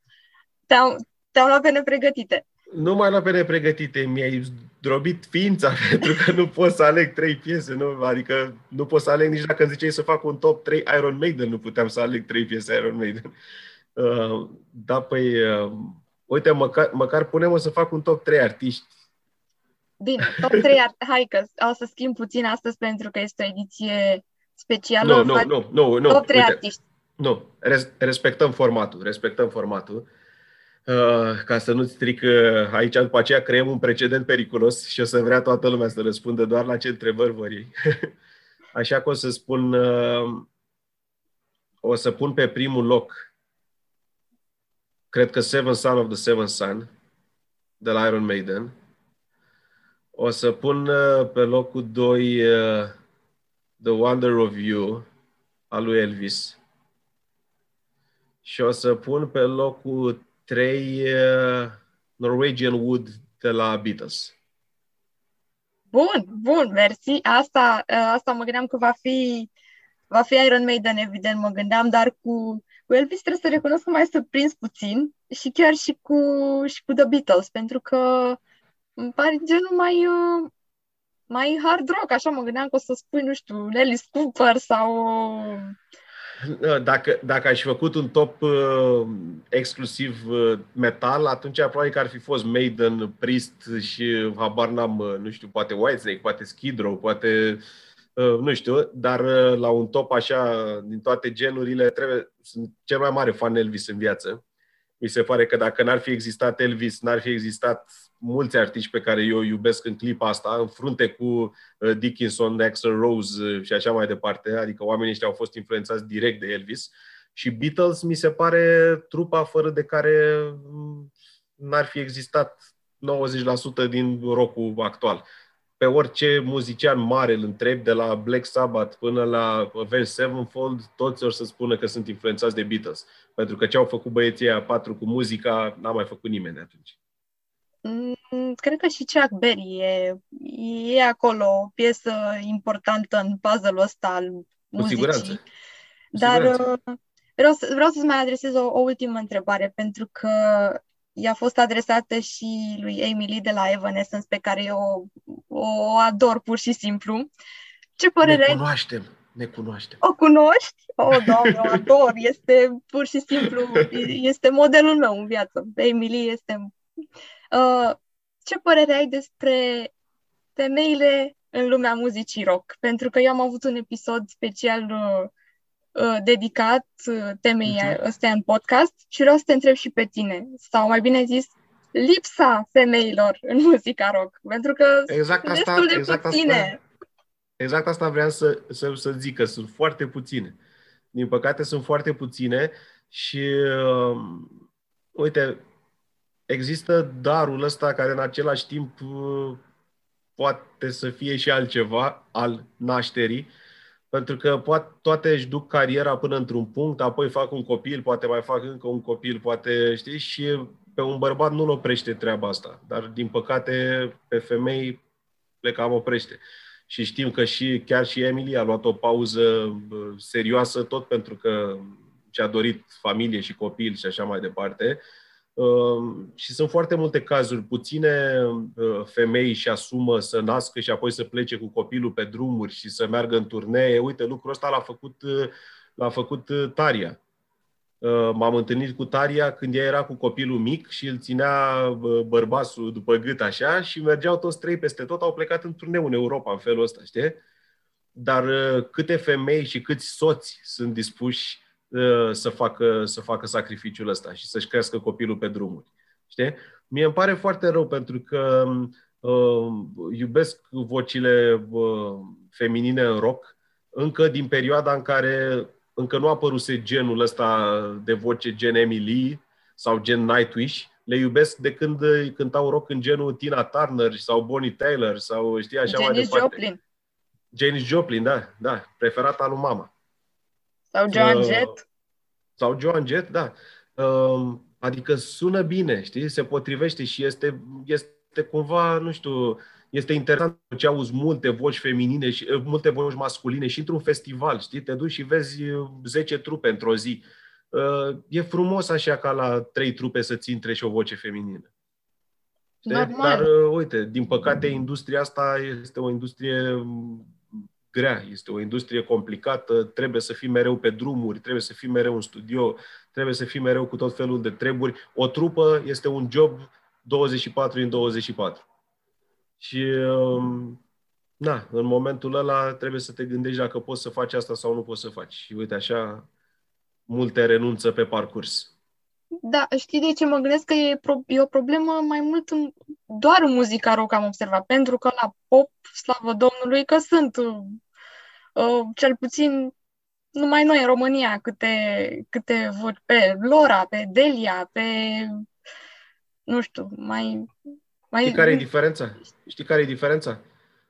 te-au, te-au luat pe nepregătite. Nu mai lua pe nepregătite, mi-ai drobit ființa pentru că nu pot să aleg trei piese, nu? adică nu pot să aleg nici dacă îmi ziceai să fac un top 3 Iron Maiden, nu puteam să aleg trei piese Iron Maiden. Uh, da, păi, uh, uite, măcar, măcar punem să fac un top 3 artiști. Bine, top 3 artiști, hai că o să schimb puțin astăzi pentru că este o ediție specială. Nu, nu, nu, nu, nu. Top 3 uite, artiști. Nu, res, respectăm formatul, respectăm formatul. Uh, ca să nu-ți stric uh, aici, după aceea creăm un precedent periculos și o să vrea toată lumea să răspundă doar la ce întrebări vor ei. Așa că o să spun uh, o să pun pe primul loc, cred că Seven Son of the Seven Son, de la Iron Maiden. O să pun uh, pe locul 2 uh, The Wonder of You, al lui Elvis. Și o să pun pe locul 3 uh, Norwegian Wood de la Beatles. Bun, bun, mersi. Asta, asta mă gândeam că va fi, va fi Iron Maiden, evident, mă gândeam, dar cu, cu Elvis trebuie să recunosc că mai surprins puțin și chiar și cu, și cu The Beatles, pentru că îmi pare genul mai, uh, mai hard rock, așa mă gândeam că o să spui, nu știu, Nelly Cooper sau... Dacă, dacă aș fi făcut un top uh, exclusiv uh, metal, atunci probabil că ar fi fost Maiden, Priest și habar n-am, uh, nu știu, poate Whitesnake, poate Skid Row, poate uh, nu știu, dar uh, la un top așa din toate genurile trebuie, sunt cel mai mare fan Elvis în viață. Mi se pare că dacă n-ar fi existat Elvis, n-ar fi existat mulți artiști pe care eu iubesc în clipa asta, în frunte cu uh, Dickinson, Axl Rose uh, și așa mai departe, adică oamenii ăștia au fost influențați direct de Elvis. Și Beatles mi se pare trupa fără de care mm, n-ar fi existat 90% din rockul actual. Pe orice muzician mare îl întreb, de la Black Sabbath până la Avenged Sevenfold, toți or să spună că sunt influențați de Beatles. Pentru că ce au făcut băieții aia patru cu muzica, n-a mai făcut nimeni atunci. Mm, cred că și Chuck Berry e, e acolo o piesă importantă în puzzle-ul ăsta al muzicii. Cu siguranță. Cu Dar siguranță. Uh, vreau, să, vreau să-ți mai adresez o, o ultimă întrebare, pentru că i-a fost adresată și lui Amy Lee de la Evanescence, pe care eu o, o ador pur și simplu. Ce părere Ne cunoaștem, ne cunoaștem. O cunoști? O, oh, doamne, o ador. Este pur și simplu, este modelul meu în viață. Amy Lee este Uh, ce părere ai despre femeile în lumea muzicii rock? Pentru că eu am avut un episod special uh, uh, dedicat uh, temei uh-huh. ăstea în podcast și vreau să te întreb și pe tine, sau mai bine zis, lipsa femeilor în muzica rock, pentru că exact sunt asta, destul de exact puține. Asta, exact asta vreau să, să, să zic, că sunt foarte puține. Din păcate sunt foarte puține și uh, uite, există darul ăsta care în același timp uh, poate să fie și altceva al nașterii, pentru că poate, toate își duc cariera până într-un punct, apoi fac un copil, poate mai fac încă un copil, poate, știi, și pe un bărbat nu-l oprește treaba asta. Dar, din păcate, pe femei le cam oprește. Și știm că și chiar și Emily a luat o pauză uh, serioasă tot pentru că și-a dorit familie și copil și așa mai departe. Ehm, și sunt foarte multe cazuri. Puține uh, femei și asumă să nască și apoi să plece cu copilul pe drumuri și să meargă în turnee. Uite, lucrul ăsta l-a făcut, uh, l-a făcut uh, Taria. M-am întâlnit cu Taria când ea era cu copilul mic și îl ținea bărbasul după gât așa și mergeau toți trei peste tot, au plecat în turneu în Europa în felul ăsta, știi? Dar câte femei și câți soți sunt dispuși Uh, să facă, să facă sacrificiul ăsta și să-și crească copilul pe drumuri. Știi? Mie îmi pare foarte rău pentru că uh, iubesc vocile uh, feminine în rock încă din perioada în care încă nu a apăruse genul ăsta de voce gen Emily sau gen Nightwish. Le iubesc de când cântau rock în genul Tina Turner sau Bonnie Taylor sau știi așa Janis mai departe. Joplin. Janis Joplin, da, da, preferata lui mama. Sau Joan uh, Jett. Sau Joan Jett, da. Uh, adică sună bine, știi? Se potrivește și este, este cumva, nu știu, este interesant ce auzi multe voci feminine și uh, multe voci masculine și într-un festival, știi? Te duci și vezi 10 uh, trupe într-o zi. Uh, e frumos așa ca la trei trupe să-ți intre și o voce feminină. Normal. Dar, uh, uite, din păcate, industria asta este o industrie grea, este o industrie complicată, trebuie să fii mereu pe drumuri, trebuie să fii mereu în studio, trebuie să fii mereu cu tot felul de treburi. O trupă este un job 24 în 24. Și um, na, în momentul ăla trebuie să te gândești dacă poți să faci asta sau nu poți să faci. Și uite așa, multe renunță pe parcurs. Da, știi de ce mă gândesc că e, pro- e o problemă mai mult în, doar în muzica rock am observat, pentru că la pop, slavă Domnului, că sunt uh, cel puțin numai noi în România câte, câte vor pe Lora, pe Delia, pe nu știu, mai... mai... Știi care e diferența? Știi care e diferența?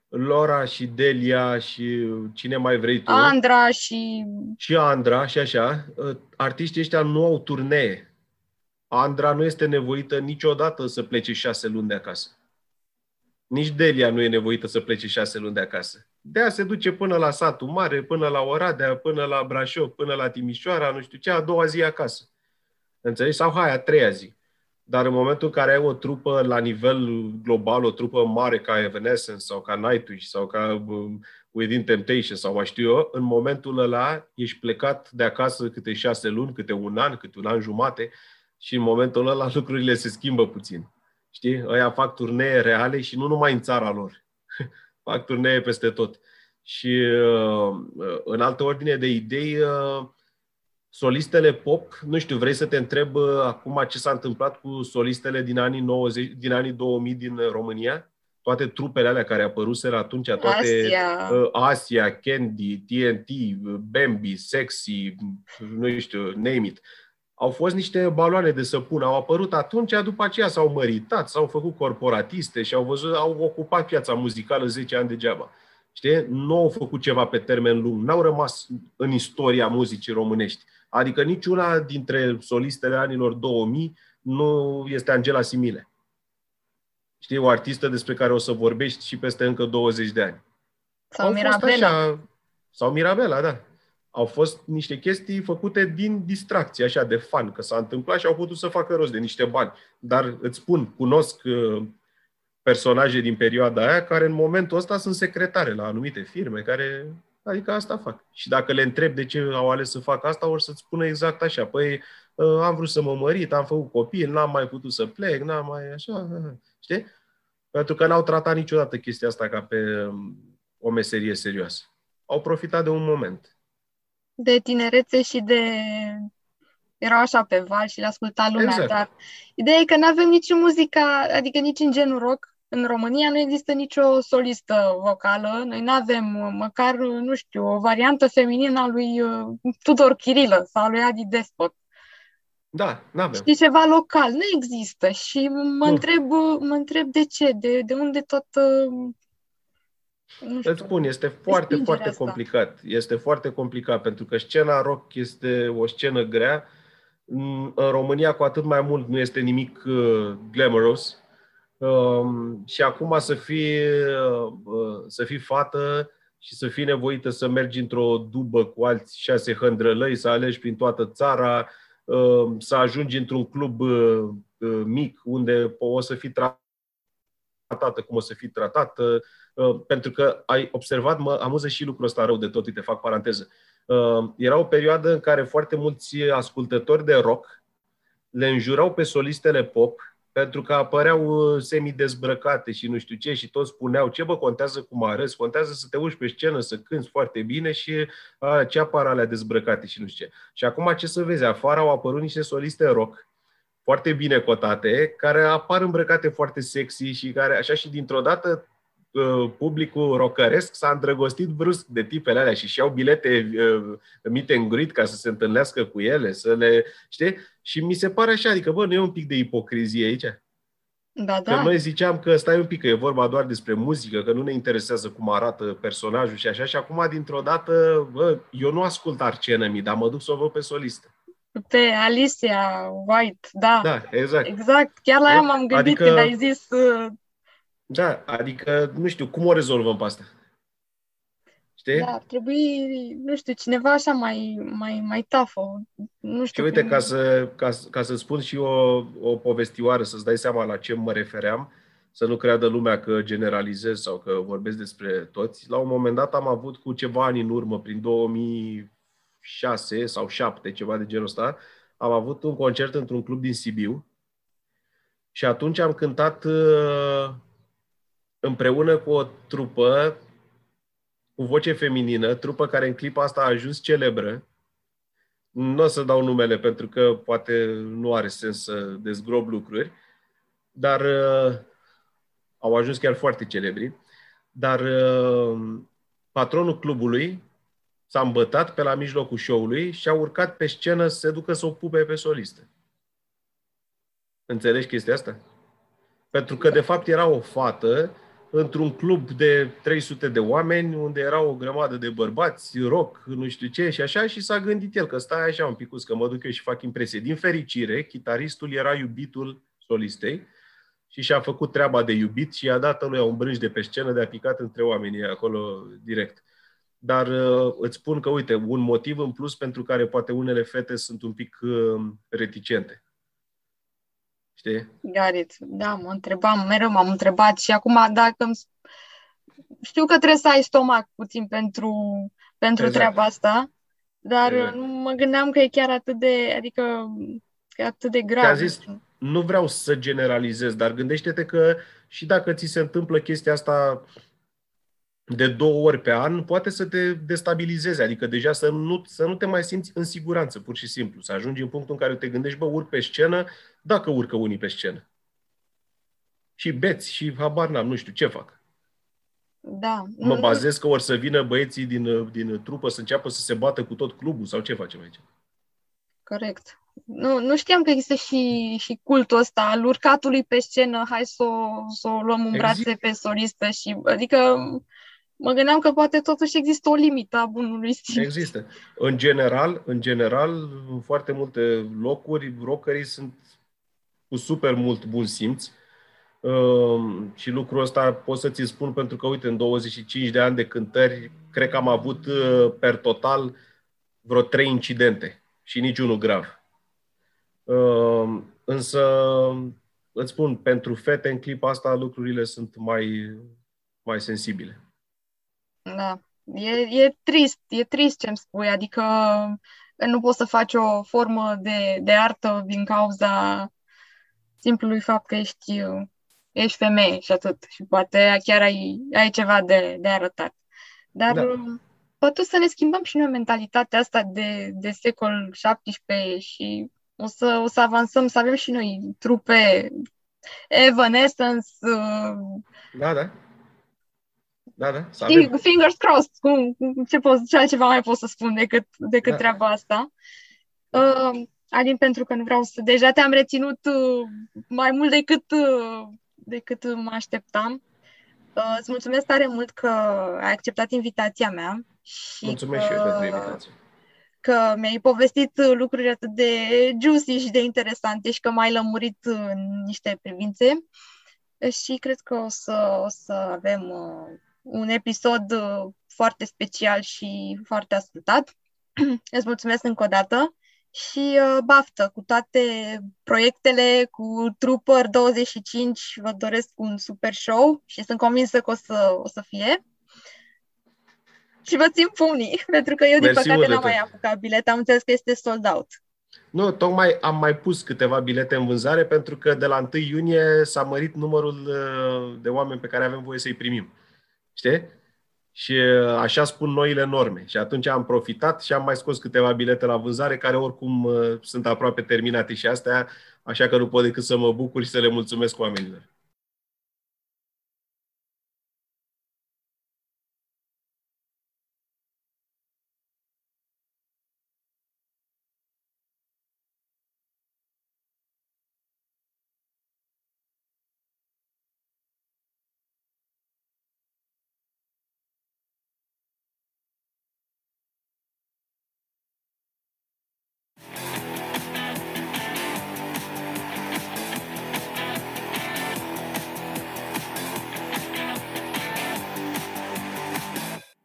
Lora și Delia și cine mai vrei tu. Andra și... Și Andra și așa. Artiștii ăștia nu au turnee. Andra nu este nevoită niciodată să plece șase luni de acasă. Nici Delia nu e nevoită să plece șase luni de acasă. De a se duce până la satul mare, până la Oradea, până la Brașov, până la Timișoara, nu știu ce, a doua zi acasă. Înțelegi? Sau hai, a treia zi. Dar în momentul în care ai o trupă la nivel global, o trupă mare ca Evanescence sau ca Nightwish sau ca um, Within Temptation sau mai știu eu, în momentul ăla ești plecat de acasă câte șase luni, câte un an, câte un an jumate și în momentul ăla lucrurile se schimbă puțin. Știi? Ăia fac turnee reale și nu numai în țara lor. fac turnee peste tot. Și uh, în altă ordine de idei, uh, solistele pop, nu știu, vrei să te întreb uh, acum ce s-a întâmplat cu solistele din anii 90, din anii 2000 din România? Toate trupele alea care apăruseră atunci, toate Asia, uh, Asia Candy, TNT, Bambi, Sexy, nu știu, name it. Au fost niște baloane de săpun, au apărut atunci, după aceea s-au măritat, s-au făcut corporatiste și au văzut, au ocupat piața muzicală 10 ani degeaba. Știi? Nu au făcut ceva pe termen lung, n-au rămas în istoria muzicii românești. Adică niciuna dintre solistele anilor 2000 nu este Angela Simile. Știi, o artistă despre care o să vorbești și peste încă 20 de ani. Sau Mirabela. Așa, sau Mirabela, da. Au fost niște chestii făcute din distracție, așa, de fan, că s-a întâmplat și au putut să facă rost de niște bani. Dar îți spun, cunosc uh, personaje din perioada aia care în momentul ăsta sunt secretare la anumite firme, care Adică asta fac. Și dacă le întreb de ce au ales să fac asta, or să-ți spună exact așa. Păi ă, am vrut să mă mărit, am făcut copii, n-am mai putut să plec, n-am mai așa, știi? Pentru că n-au tratat niciodată chestia asta ca pe um, o meserie serioasă. Au profitat de un moment. De tinerețe și de... Erau așa pe val și le asculta lumea, Exact. dar ideea e că nu avem nici în muzica, adică nici în genul rock, în România nu există nicio solistă vocală. Noi nu avem măcar, nu știu, o variantă feminină a lui uh, Tudor Chirilă sau a lui Adi Despot. Da, n-avem. Știi, ceva local. Nu există. Și mă, Nu. întreb, mă întreb de ce, de, de unde tot... uh, Nu știu. Îți spun, este foarte, respingerea foarte asta. complicat. Este foarte complicat, pentru că scena rock este o scenă grea. În în România, cu atât mai mult, nu este nimic uh, glamorous. Um, și acum să fii, uh, să fii fată și să fii nevoită să mergi într-o dubă cu alți șase hândrălăi, să alegi prin toată țara, uh, să ajungi într-un club uh, uh, mic unde o să fii tratată cum o să fii tratată, uh, pentru că ai observat, mă amuză și lucrul ăsta rău de tot, uite, fac paranteză. Uh, Era o perioadă în care foarte mulți ascultători de rock le înjurau pe solistele pop pentru că apăreau uh, semi-dezbrăcate și nu știu ce și toți spuneau ce bă, contează cum arăți, contează să te uiți pe scenă, să cânți foarte bine și a, ce apar alea dezbrăcate și nu știu ce. Și acum ce să vezi, afară au apărut niște soliste rock foarte bine cotate, care apar îmbrăcate foarte sexy și care, așa și dintr-o dată, uh, publicul rocăresc s-a îndrăgostit brusc de tipele alea și și-au bilete uh, meet and greet ca să se întâlnească cu ele, să le, știi? Și mi se pare așa, adică, bă, nu e un pic de ipocrizie aici? Da, Că da. noi ziceam că stai un pic, că e vorba doar despre muzică, că nu ne interesează cum arată personajul și așa, și acum, dintr-o dată, bă, eu nu ascult Arcenă mi, dar mă duc să o văd pe solistă. Pe Alicia White, da. Da, exact. Exact. Chiar la ea m-am gândit Adică- când ai zis uh, Da, adică, nu știu, cum o rezolvăm pe asta? Știi? Da, ar trebui, nu știu, cineva așa mai, mai, mai tafă. Nu Și știu. uite, cum- ca, să, ca, să- ca să spun și o, o povestioară, să-ți dai seama la ce mă refeream, să nu creadă lumea că generalizez sau că vorbesc despre toți. La un moment dat am avut cu ceva ani în urmă, prin 2006 sau 7, ceva de genul ăsta, am avut un concert într-un club din Sibiu și atunci am cântat uh, împreună cu o trupă cu voce feminină, trupă care în clipa asta a ajuns celebră. Nu o să dau numele pentru că poate nu are sens să dezgrob lucruri, dar uh, au ajuns chiar foarte celebri. Dar uh, patronul clubului s-a îmbătat pe la mijlocul show-ului și a urcat pe scenă să se ducă să o pupe pe solistă. Înțelegi chestia asta? Pentru că, de fapt, era o fată într-un club de 300 de oameni, unde era o grămadă de bărbați, rock, nu știu ce, și așa, și s-a gândit el că stai așa un pic, că mă duc eu și fac impresie. Din fericire, chitaristul era iubitul solistei și și-a făcut treaba de iubit și i-a dat lui un brânci de pe scenă de a picat între oamenii acolo direct. Dar uh, îți spun că, uite, un motiv în plus pentru care poate unele fete sunt un pic uh, reticente. Știi? Garit, da, mă întrebam, mereu m-am întrebat și acum dacă îmi... știu că trebuie să ai stomac puțin pentru, pentru exact. treaba asta, dar exact. nu mă gândeam că e chiar atât de, adică, că e atât de grav. zis, nu vreau să generalizez, dar gândește-te că și dacă ți se întâmplă chestia asta de două ori pe an, poate să te destabilizeze, adică deja să nu, să nu te mai simți în siguranță, pur și simplu. Să ajungi în punctul în care te gândești, bă, urc pe scenă, dacă urcă unii pe scenă. Și beți și habar n-am, nu știu ce fac. Da. Mă bazez că or să vină băieții din, din trupă să înceapă să se bată cu tot clubul sau ce facem aici. Corect. Nu, nu știam că există și, și cultul ăsta al urcatului pe scenă, hai să o, să o luăm în brațe pe solistă și, adică, mă gândeam că poate totuși există o limită a bunului simț. Există. În general, în general, în foarte multe locuri, rockerii sunt cu super mult bun simț. Uh, și lucrul ăsta pot să ți spun pentru că, uite, în 25 de ani de cântări, cred că am avut uh, per total vreo trei incidente și niciunul grav. Uh, însă, îți spun, pentru fete în clipa asta lucrurile sunt mai, mai sensibile. Da. E, e trist, e trist ce-mi spui, adică nu poți să faci o formă de, de artă din cauza simplului fapt că ești, ești femeie și atât. Și poate chiar ai, ai ceva de, de arătat. Dar da. poate să ne schimbăm și noi mentalitatea asta de, de secol 17 și o să, o să avansăm, să avem și noi trupe Evanescence. Da, da da, da. Să avem. Fingers crossed, cum, ce, pot, ce altceva mai pot să spun decât, decât da. treaba asta. Uh, Alin, pentru că nu vreau să... Deja te-am reținut uh, mai mult decât, uh, decât mă așteptam. Uh, îți mulțumesc tare mult că ai acceptat invitația mea. Și mulțumesc că, și eu pentru invitație. Că mi-ai povestit lucruri atât de juicy și de interesante și că m-ai lămurit în niște privințe. Și cred că o să, o să avem uh, un episod uh, foarte special și foarte ascultat. Îți mulțumesc încă o dată și uh, baftă cu toate proiectele, cu Trooper 25, vă doresc un super show și sunt convinsă că o să, o să fie. Și vă țin pumnii, pentru că eu, din Mersi păcate, n-am mai apucat bilet, am înțeles că este sold out. Nu, tocmai am mai pus câteva bilete în vânzare pentru că de la 1 iunie s-a mărit numărul uh, de oameni pe care avem voie să-i primim. Știi? Și uh, așa spun noile norme. Și atunci am profitat și am mai scos câteva bilete la vânzare care oricum uh, sunt aproape terminate și astea, așa că nu pot decât să mă bucur și să le mulțumesc oamenilor.